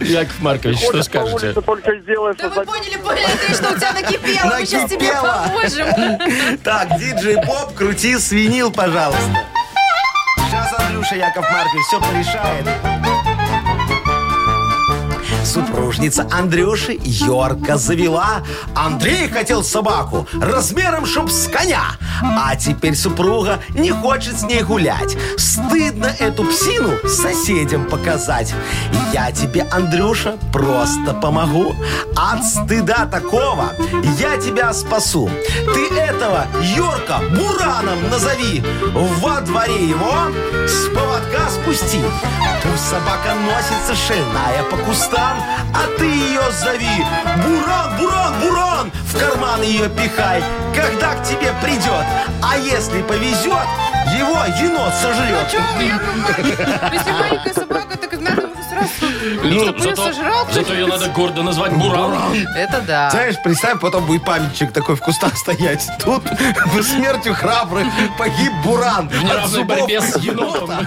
Яков Маркович, что Ходишь по скажете? улице, только и делаешь, Да что вы поняли, поняли, что у тебя накипело. Мы сейчас тебе Накипело. поможем. Так, диджей Поп, крути свинил, пожалуйста. Сейчас Андрюша Яков Маркович все порешает. Супружница Андрюши Йорка завела. Андрей хотел собаку размером, чтоб с коня. А теперь супруга не хочет с ней гулять. Стыдно эту псину соседям показать. Я тебе, Андрюша, просто помогу. От стыда такого я тебя спасу. Ты этого Йорка Бураном назови. Во дворе его с поводка спусти. Пусть собака носится шельная по кустам, а ты ее зови. Буран, Буран, Буран! В карман ее пихай, когда к тебе придет. А если повезет, его енот сожрет. Чё вы, Яков Маркович? Если маленькая собака, так надо уже сразу... Ну, зато, сожрал зато ее надо гордо назвать Буран. Это да. Знаешь, представь, потом будет памятник такой в кустах стоять. Тут смертью храбрый погиб Буран. В неравной борьбе с енотом.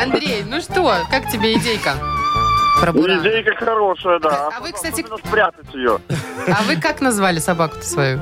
Андрей, ну что, как тебе идейка? Про Бурана. Идейка хорошая, да. А вы, кстати, спрятать ее. а вы как назвали собаку-то свою?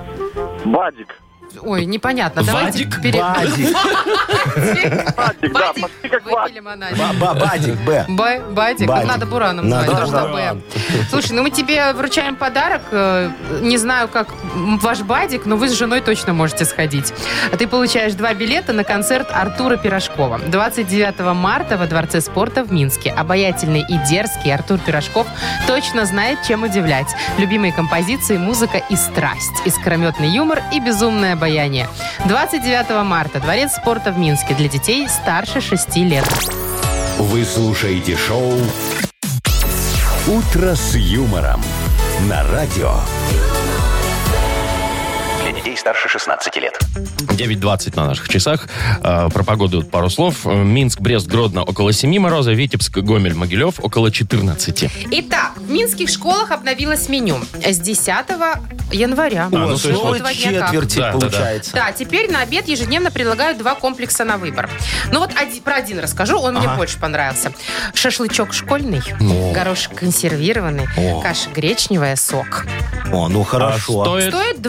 Бадик. Ой, непонятно. Давайте Вадик? пере- Бадик. Бадик, да, Бадик, почти как выпили Бадик. монадик. Ба- ба- Бадик, Б. Бадик. Бадик. Надо Бураном Надо что Буран. Б. Слушай, ну мы тебе вручаем подарок. Э, Не знаю, как ваш Бадик, но вы с женой точно можете сходить. Ты получаешь два билета на концерт Артура Пирожкова. 29 марта во Дворце спорта в Минске. Обаятельный и дерзкий Артур Пирожков точно знает, чем удивлять. Любимые композиции, музыка и страсть. Искрометный юмор и безумное обаяние. 29 марта. Дворец спорта в Минске. Для детей старше 6 лет. Вы слушаете шоу «Утро с юмором» на радио. Детей старше 16 лет. 9.20 на наших часах. Э, Про погоду пару слов. Минск, Брест, Гродно около 7 мороза. Витебск, Гомель, Могилев около 14. Итак, в минских школах обновилось меню с 10 января. А, ну, О, снова вот два дня как. четверти Да, да, да. получается. Да, теперь на обед ежедневно предлагают два комплекса на выбор. Ну вот оди- про один расскажу, он мне Ага. больше понравился. Шашлычок школьный, горошек консервированный, каша гречневая, сок. О, ну хорошо. А стоит Стоит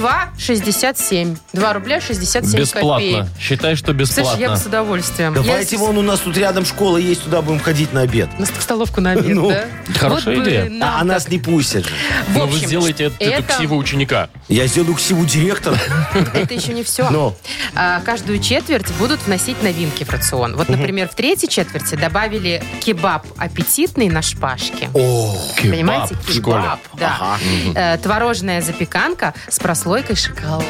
2,67. 2 рубля 67 бесплатно. копеек. Считай, что Слушай, я бесплатно. бы с удовольствием. Давайте Я вон у нас тут рядом школа есть, туда будем ходить на обед. На столовку на обед, Ну, да? хорошая Вот идея. нам А, а нас так. не пустят же. В Но вы общем, сделаете эту, эту это- ксиву ученика. Я сделаю ксиву директора. Это еще не все. Ну. А, Каждую четверть будут вносить новинки в рацион. Вот, например, в третьей четверти добавили кебаб аппетитный на шпажке. О, Кебаб Понимаете? в школе. Кебаб, да. Э, Творожная запеканка с прослойкой шоколада.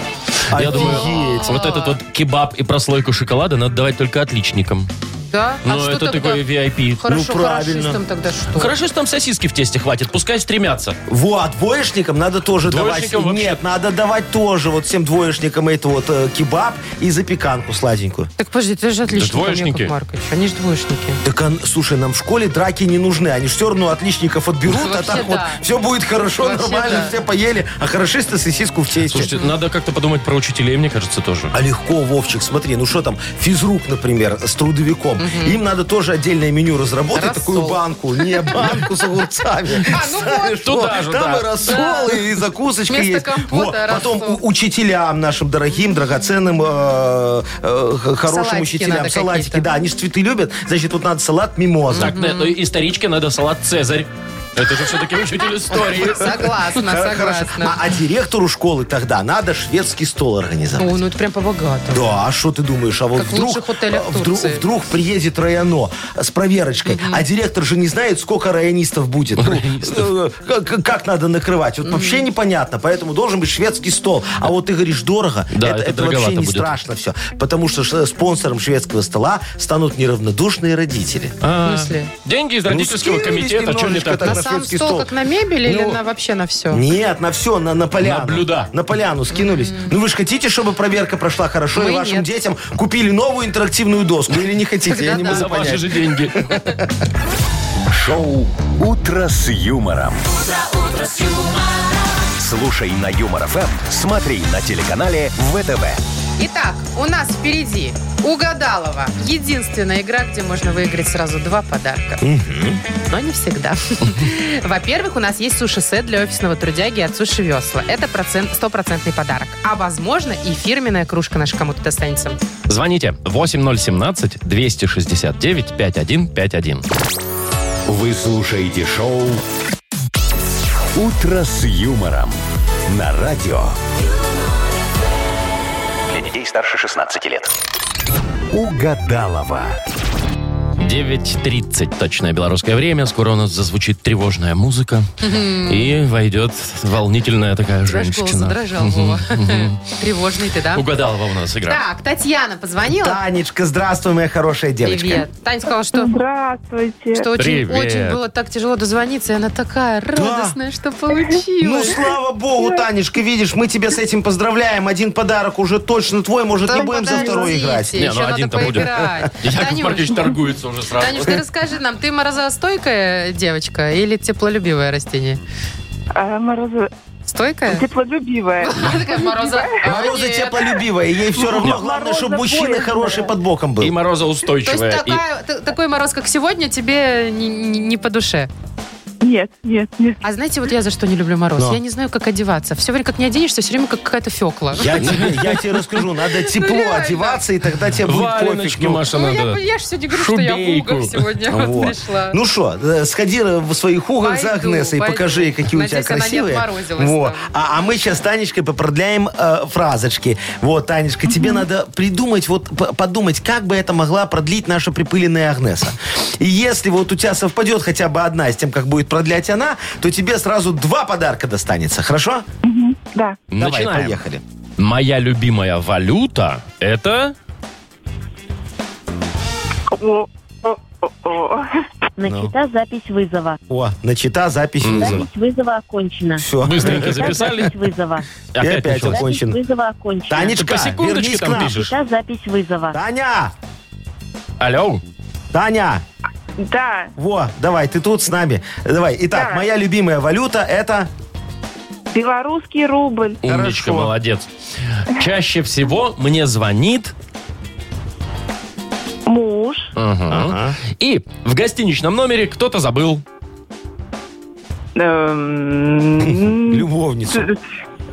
Я думаю, вот этот вот кебаб и прослойку шоколада надо давать только отличникам. Да? Ну, а что это тогда? такой VIP. Хорошо, Ну, правильно. хорошистам тогда что? Хорошо, что там сосиски в тесте хватит, пускай стремятся. Вот, двоечникам надо тоже Двоечникам давать. вообще- Нет, надо давать тоже вот всем двоечникам это вот э, кебаб и запеканку сладенькую. Так подожди, это же отличник, двоечники. Яков Маркович. Они же двоечники. Так, а, слушай, нам в школе драки не нужны. Они все равно отличников отберут, а Вообще так вот да. все будет хорошо, Вообще нормально, да. все поели, а хорошисты сосиску в тесте. Слушайте, надо как-то подумать про учителей, мне кажется, тоже. А легко, Вовчик, смотри, ну что там, физрук, например, с трудовиком. Им надо тоже отдельное меню разработать, Рассол. такую банку. Не, банку с огурцами. А, ну. Туда же, Там да. и рассол, и закусочка Вместо есть. Потом учителям нашим дорогим, драгоценным, э, э, хорошим учителям, салатики, да, они же цветы любят, значит, вот надо салат мимоза. Так, на- ну, историчке надо салат «Цезарь». Это же все-таки учитель истории. Согласна, согласна. А, а директору школы тогда надо шведский стол организовать. О, ну это прям по-богатому. Да, а что ты думаешь? А вот Как в вдруг, лучших отелях вдруг, Турции. вдруг приедет районо с проверочкой, а директор же не знает, сколько районистов будет. Ну, э, как, как надо накрывать? Вот вообще непонятно, поэтому должен быть шведский стол. А вот ты говоришь, дорого, Да, это, это это вообще дороговато не будет. страшно все. Потому что ш- спонсором шведского стола станут неравнодушные родители. А, В смысле? Деньги из родительского Ну, скинулись комитета, что не немножечко так? так На на сам шведский стол, стол. как на мебель или Ну, на вообще на все? Нет, на все, на, на поляну. На блюда. На поляну скинулись. Ну вы же хотите, чтобы проверка прошла хорошо, Мы и вашим нет. детям купили новую интерактивную доску? Или не хотите? Я Тогда не да. могу За ваши понять. же деньги. Шоу «Утро с юмором». Слушай на Юмор ФМ, смотри на телеканале ВТВ. Итак, у нас впереди Угадалова. Единственная игра, где можно выиграть сразу два подарка. Но не всегда. Во-первых, у нас есть суши-сет для офисного трудяги от Суши Весла. Это процент, стопроцентный подарок. А возможно, и фирменная кружка наша кому-то достанется. Звоните 8017-269-5151. Вы слушаете шоу «Утро с юмором» на радио. Детей старше 16 лет. Угадалова. 9.30 точное белорусское время. Скоро у нас зазвучит тревожная музыка. И войдет волнительная такая женщина. задрожал, Вова. Тревожный ты, да? Угадалова у нас игра. Так, Татьяна позвонила. Танечка, здравствуй, моя хорошая девочка. Привет. Таня сказала, что, Здравствуйте. что очень, Привет. очень было так тяжело дозвониться, и она такая радостная, что Ну, слава богу, Танечка, видишь, мы тебя с этим поздравляем. Один подарок уже точно твой, может, не будем за второй подождите, играть. Не, еще ну надо один-то будет. поиграть. Яков Танюш, Маркович торгуется уже сразу. Танюш, ты расскажи нам, ты морозостойкая девочка или теплолюбивое растение? А, морозо... Стойкая? Теплолюбивая. Такая мороза... Теплолюбивая, ей все равно. Главное, чтобы мужчина хороший под боком был. И То есть морозоустойчивая. и- такая- т- такой мороз, как сегодня, тебе не по душе. Нет, нет, нет. А знаете, вот я за что не люблю мороз? Но. Я не знаю, как одеваться. Все время, как не оденешься, все время как какая-то фекла. Я тебе, я тебе расскажу, надо тепло реально. одеваться, и тогда тебе будет пофиг. Валеночки, ну. Маша, Ну, я, надо. я же сегодня говорю, что я в Шубейку. угах сегодня вот Вот. пришла. Ну что, сходи в своих угах за Пойду, Агнесой, пойду. покажи, ей, какие у тебя Надеюсь, она не красивые. отморозилась Вот. там. А, а мы сейчас с Танечкой попродляем э, фразочки. Вот, Танечка, тебе надо придумать, вот п- подумать, как бы это могла продлить наша припыленная Агнеса. И если вот у тебя совпадет хотя бы одна с тем, как будет продлять она, то тебе сразу два подарка достанется. Хорошо? Да. Давай, Начинаем. поехали. Моя любимая валюта это... О, о, о, о. Начата запись вызова. О, начата запись вызова. Запись вызова окончена. Все. Быстренько записали. запись вызова. И опять началось. окончен. Запись вызова окончена. Танечка, по секундочке вернись к там нам. пишешь. Начата запись вызова. Таня! Алло. Таня! Да. Во, давай, ты тут с нами. Давай. Итак, Да. моя любимая валюта это... Белорусский рубль. Умничка, Хорошо. молодец. Чаще всего мне звонит... Муж. Ага. И в гостиничном номере кто-то забыл. Эм, Любовницу.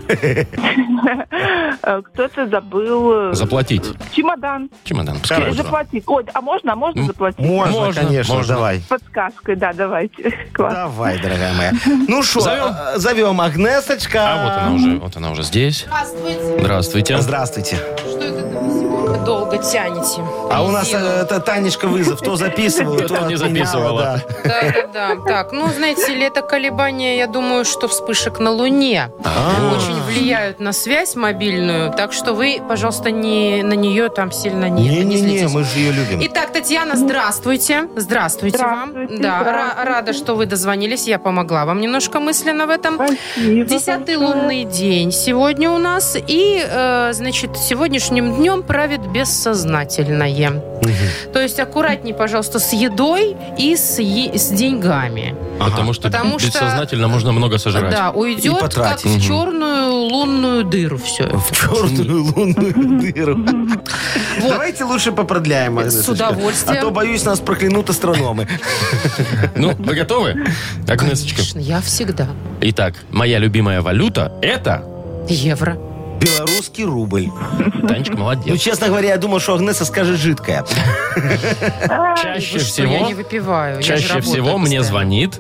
Э, Кто-то забыл... э, Заплатить. Чемодан. Чемодан. Пускай Или будет. заплатить. Ой, а можно, а можно заплатить? Можно, Можно, конечно, можно. давай. Подсказкой, да, давайте. Класс. Давай, дорогая моя. Ну что, Зовем? э, зовем Агнесочка. А вот она уже, вот она уже здесь. Здравствуйте. Здравствуйте. Здравствуйте. Что это вы сегодня долго тянете? А у нас э, Резину. это Танечка вызов. То записывала, То не отменяла, записывала. да. Да, да, да. Так, ну, знаете ли, это колебания, я думаю, что вспышек на Луне А. очень влияют на связь мобильную, так что вы, пожалуйста, не, на нее там сильно не, не Не-не-не, мы же ее любим. Итак, Татьяна, здравствуйте. Здравствуйте, вам. Здравствуйте, Да, ра- здравствуйте. рада, что вы дозвонились. Я помогла вам немножко мысленно в этом. Спасибо Десятый большое. лунный день сегодня у нас. И, э, значит, сегодняшним днем правит бессознательное. То есть аккуратней, пожалуйста, с едой и с, е- с деньгами. Потому что Потому что- бессознательно можно много сожрать. Да, уйдет как потратить. в черную лунную дыру все. В черную лунную дыру. Давайте лучше попродляем, Агнесочка. удовольствием. А то, боюсь, нас проклянут астрономы. Ну, вы готовы? Агнесочка. Конечно, я всегда. Итак, моя любимая валюта это... Евро. Белорусский рубль. Танечка, Ну, молодец. честно говоря, я думал, что Агнеса скажет жидкая. Чаще что, я всего... не выпиваю. Чаще всего мне звонит...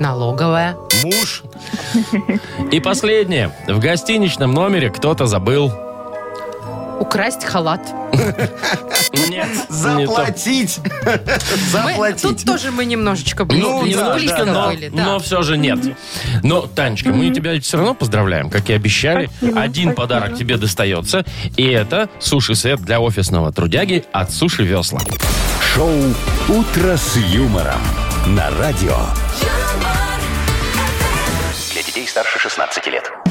Налоговая. Муж. И последнее. В гостиничном номере кто-то забыл. Украсть халат. Нет. Заплатить. Заплатить. тут тоже мы немножечко Ну, близко немножечко, близко но, были. но все же нет. Но, Танечка, мы тебя все равно поздравляем, как и обещали. Один подарок тебе достается, и это суши-сет для офисного трудяги от Суши Весла. Шоу «Утро с юмором» на радио. Старше 16 лет.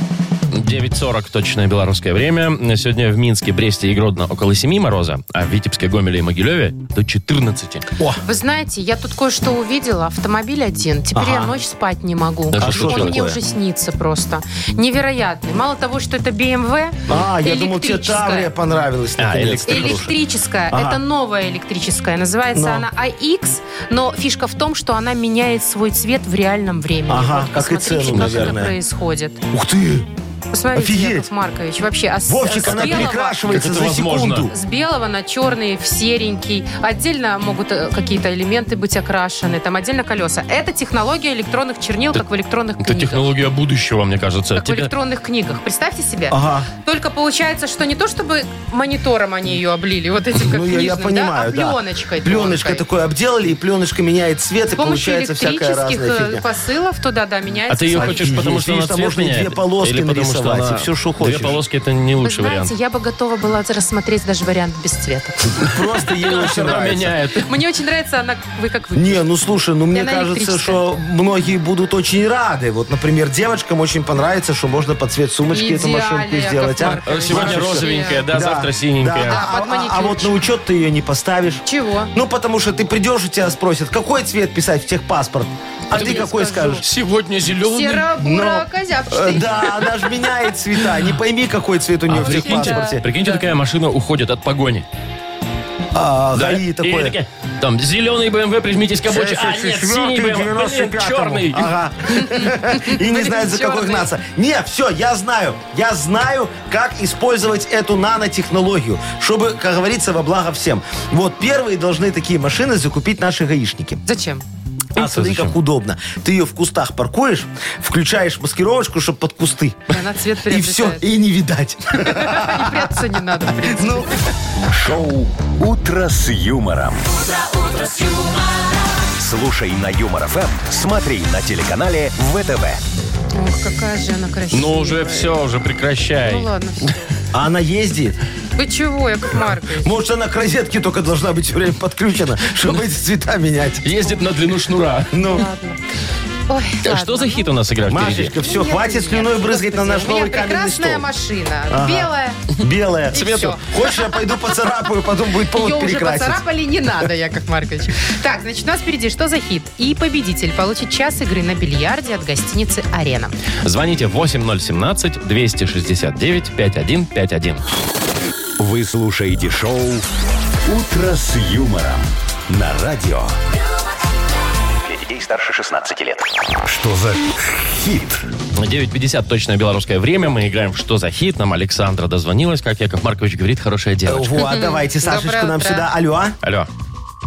9.40 точное белорусское время. Сегодня в Минске, Бресте и Гродно около 7 мороза, а в Витебске, Гомеле и Могилеве до 14. Вы знаете, я тут кое-что увидела. Автомобиль один. Теперь я ночь спать не могу. Да Он что ж мне такое? уже снится просто. Невероятный. Мало того, что это BMW, А, я думал, тебе электрическая. Таврия понравилась. А, наконец. электрическая. Электрическая. Ага. Это новая электрическая. Называется Но. она iX, но фишка в том, что она меняет свой цвет в реальном времени. Ага, Вот как и посмотрите, цену, как это наверное. происходит. Ух ты! Посмотрите, Офигеть. Яков Маркович, вообще. А с, Вовчик, с она белого- перекрашивается это за возможно? секунду. С белого на черный, в серенький. Отдельно могут э, какие-то элементы быть окрашены. Там отдельно колеса. Это технология электронных чернил, как в электронных Это книгах. технология будущего, мне кажется. Как в Тебя- электронных книгах. Представьте себе. Ага. Только получается, что не то, чтобы монитором они ее облили, вот этим как Ну, я, я книжным, понимаю, да, да. а пленочкой. Пленочкой тонкой. такой обделали, и пленочка меняет цвет, С и получается всякая электрических разная э, фигня. посылов туда, да, меняется. А ты ее хочешь, потому что она там цвет меняет? две полоски Или потому что нарисовать, она- и всё, что хочешь. Две полоски это не Вы лучший знаете, вариант. я бы готова была рассмотреть даже вариант без цвета. Просто ей очень нравится. меняет. Мне очень нравится она, вы как вы. Не, ну слушай, ну мне кажется, что многие будут очень рады. Вот, например, девочкам очень понравится, что можно под цвет сумочки эту машинку сделать. а? Сегодня розовенькая, да, завтра синенькая. А, а- а вот на учет ты ее не поставишь. Чего? Ну, потому что ты придешь, и тебя спросят, какой цвет писать в техпаспорт? А ты какой скажешь? Сегодня зеленый. Серо-буро Э. Да, она же меняет цвета. Не пойми, какой цвет у нее А в прикиньте, техпаспорте. прикиньте, такая машина уходит от погони. А, Да? ГАИ И такое. такая, Там зеленый BMW, прижмитесь к обочине. А, нет, синий BMW, блин, черный. Ага. И не знает, за какой гнаться. Не, все, я знаю. Я знаю, как использовать эту нанотехнологию, чтобы, как говорится, во благо всем. Вот первые должны такие машины закупить наши гаишники. Зачем? А смотри, зачем? как удобно. Ты ее в кустах паркуешь, включаешь маскировочку, чтобы под кусты. И она цвет И все, и не видать. И прятаться не надо, в принципе. Ну, Шоу «Утро с юмором». Слушай на Юмор ФМ, смотри на телеканале ВТВ. Ох, какая же она красивая. Ну уже все, уже прекращай. Ну ладно, все. а она ездит. Вы чего, Яков Маркович? Может, она к розетке только должна быть все время подключена, чтобы эти цвета менять. Ездит на длину шнура. Ну, Ладно. Ой, Так, ладно. Что за хит у нас играет впереди? Машечка, все, Нет, хватит нет, слюной брызгать на наш новый каменный прекрасная стол. машина. Белая. Белая. И Цвету. всё. Хочешь, я пойду поцарапаю, потом будет повод Ее уже поцарапали, не надо, Яков Маркович. Так, значит, у нас впереди что за хит? И победитель получит час игры на бильярде от гостиницы «Арена». Звоните 8017-269-5151. Вы слушаете шоу «Утро с юмором» на радио. Для детей старше 16 лет. Что за хит? 9.50 точное белорусское время. Мы играем в «Что за хит?». Нам Александра дозвонилась. Как Яков Маркович говорит, хорошая девочка. Вот, давайте Сашечку Доброе нам утро. сюда. Алло, Алло.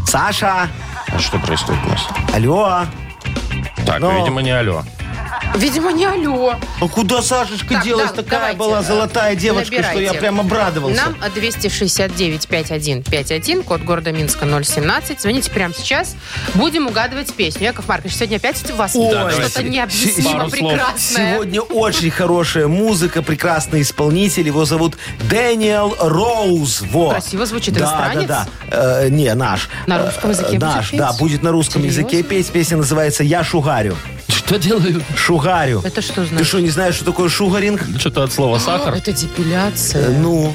Саша. А что происходит у нас? Алло. Так, Но- видимо, не алло. Видимо, не алло. А куда Сашечка Так, делась? да, Такая давайте, была э, золотая девочка, что я набирайте. прям обрадовался. Нам 269-5151, код города Минска 017. Звоните прямо сейчас. Будем угадывать песню. Яков Маркович, сегодня опять у вас Ой, что-то давайте. необъяснимо Пару слов. прекрасное. Сегодня очень хорошая музыка, прекрасный исполнитель. Его зовут Дэниел Роуз. Во. Красиво звучит. Да, Иностранец? да, да. Э, не, наш. На русском языке Э, будет Наш, петь? да, будет на русском Серьезно? языке петь. Песня называется «Я шугарю». Что делаю? Шугарю. Это что Ты значит? что, не знаешь, что такое шугаринг? Что-то от слова сахар. Это депиляция. Э, Ну,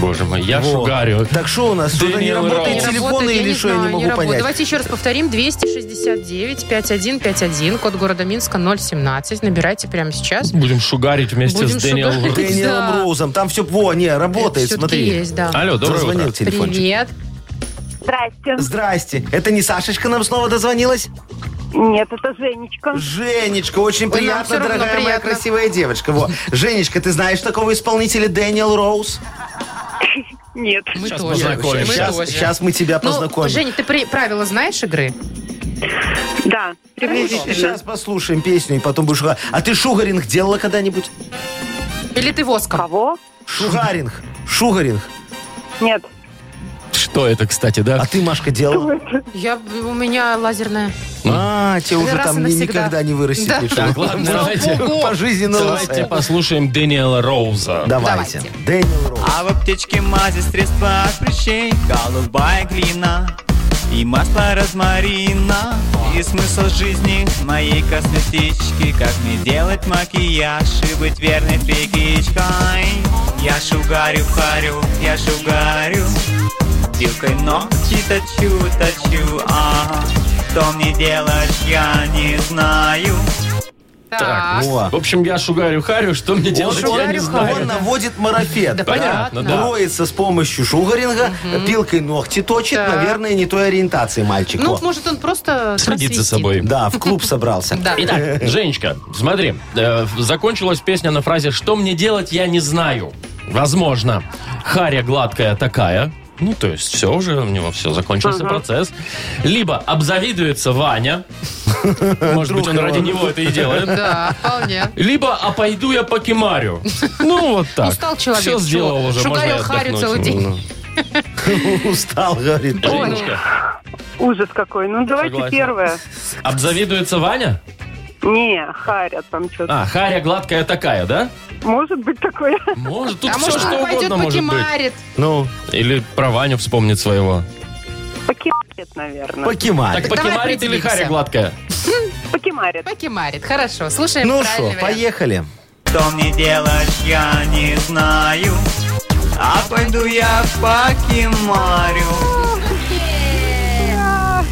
Боже мой, я вот. шугарю. Так что у нас? Что-то не Дэниел работает Роуз. Работает, или что, я не могу работает. понять. Давайте еще раз повторим. 269-5151, код города Минска 017. Набирайте прямо сейчас. Будем шугарить вместе Будем с Дэниелом. шугарить. Дэниелом Да. Роузом. Там все, во, не, работает, Все-таки смотри. есть, да. Алло, доброе Зазвонил утро. телефончик. Привет. Здрасте. Здрасте. Это не Сашечка нам снова дозвонилась? Нет, это Женечка. Женечка, очень приятно, дорогая моя приятно. красивая девочка. Во. Женечка, ты знаешь такого исполнителя Дэниел Роуз? Нет. Мы Сейчас тоже. познакомимся. Мы Сейчас, тоже. сейчас мы тебя Ну, познакомим. Жень, ты при- правила знаешь игры? Да, приблизительно. Сейчас послушаем песню, и потом будешь... А ты шугаринг делала когда-нибудь? Или ты воском? Кого? Шугаринг. Шугаринг. Нет. Что это, кстати, да? А ты, Машка, делала? Я, у меня лазерная. А, тебе уже Раз и там ни- навсегда. никогда не вырастет Да. ничего. Так, ладно, давайте, Пожизненно давайте лысая. послушаем Дэниела Роуза. Давайте. Давайте. Дэниел Роуз. А в аптечке мази средства от прыщей Голубая глина и масло розмарина И смысл жизни моей косметички Как мне делать макияж и быть верной фигичкой Я шугарю, харю, я шугарю Пилкой ногти точу, точу, ага Что мне делать, я не знаю Так, Во. в общем, я шугарю-харю, что мне делать, я не знаю. Он наводит марафет. Да Понятно, да. Броется с помощью шугаринга, пилкой ногти точит, Так. наверное, не той ориентации мальчик. Ну, Во. может, он просто Следит за собой. Да, в клуб собрался. Да. Итак, Женечка, смотри, э, закончилась песня на фразе «Что мне делать, я не знаю». Возможно, Харя гладкая такая, ну, то есть все уже, у него все, закончился процесс. Либо обзавидуется Ваня, может быть, он ради него это и делает. Да, вполне. Либо «А пойду я по Кемарю». Ну, вот так. Устал человек, Все сделал уже, Шугарил Харю целый день. Устал, говорит. Ужас какой. Ну, давайте первое. обзавидуется Ваня? Не, харят там что-то. А, Харя гладкая такая, да? Может быть такое. Может, тут А все может, что он пойдет угодно может быть. покемарит. Ну, Или про Ваню вспомнит своего. Покемарит, наверное. покемарь. Так давай покемарит или определимся. Харя гладкая? Покемарит. Покемарит. Хорошо, слушаем Ну что, вариант. поехали. Что мне делать, я не знаю А пойду я по Кемарю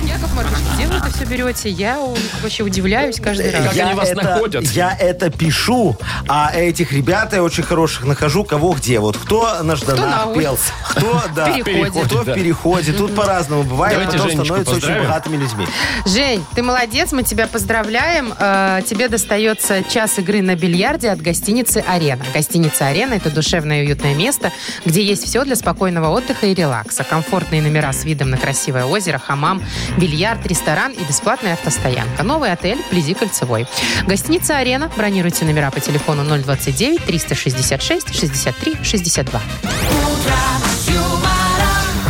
Яков Маркович, где вы это все берете? Я у- вообще удивляюсь каждый раз. Как они вас это, находят? Я это пишу, а этих ребят я очень хороших нахожу, кого где. Вот кто на Жданах на пел, кто, да, переходе. кто да. в переходе. Тут по-разному бывает, Давайте потом Женечку становятся очень богатыми людьми. Жень, ты молодец, мы тебя поздравляем. Э, Тебе достается час игры на бильярде от гостиницы «Арена». Гостиница «Арена» — это душевное и уютное место, где есть все для спокойного отдыха и релакса. Комфортные номера с видом на красивое озеро, хамам, бильярд, ресторан и бесплатная автостоянка. Новый отель вблизи Кольцевой. Гостиница «Арена». Бронируйте номера по телефону 029 366 63 62.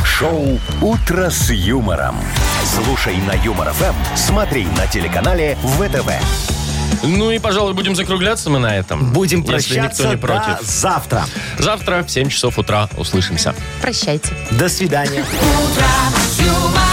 Шоу «Утро с юмором». Слушай на Юмор ФМ, смотри на телеканале ВТВ. Ну и, пожалуй, будем закругляться мы на этом. Будем Если никто прощаться не до против. завтра. Завтра в 7 часов утра услышимся. Прощайте. До свидания. утро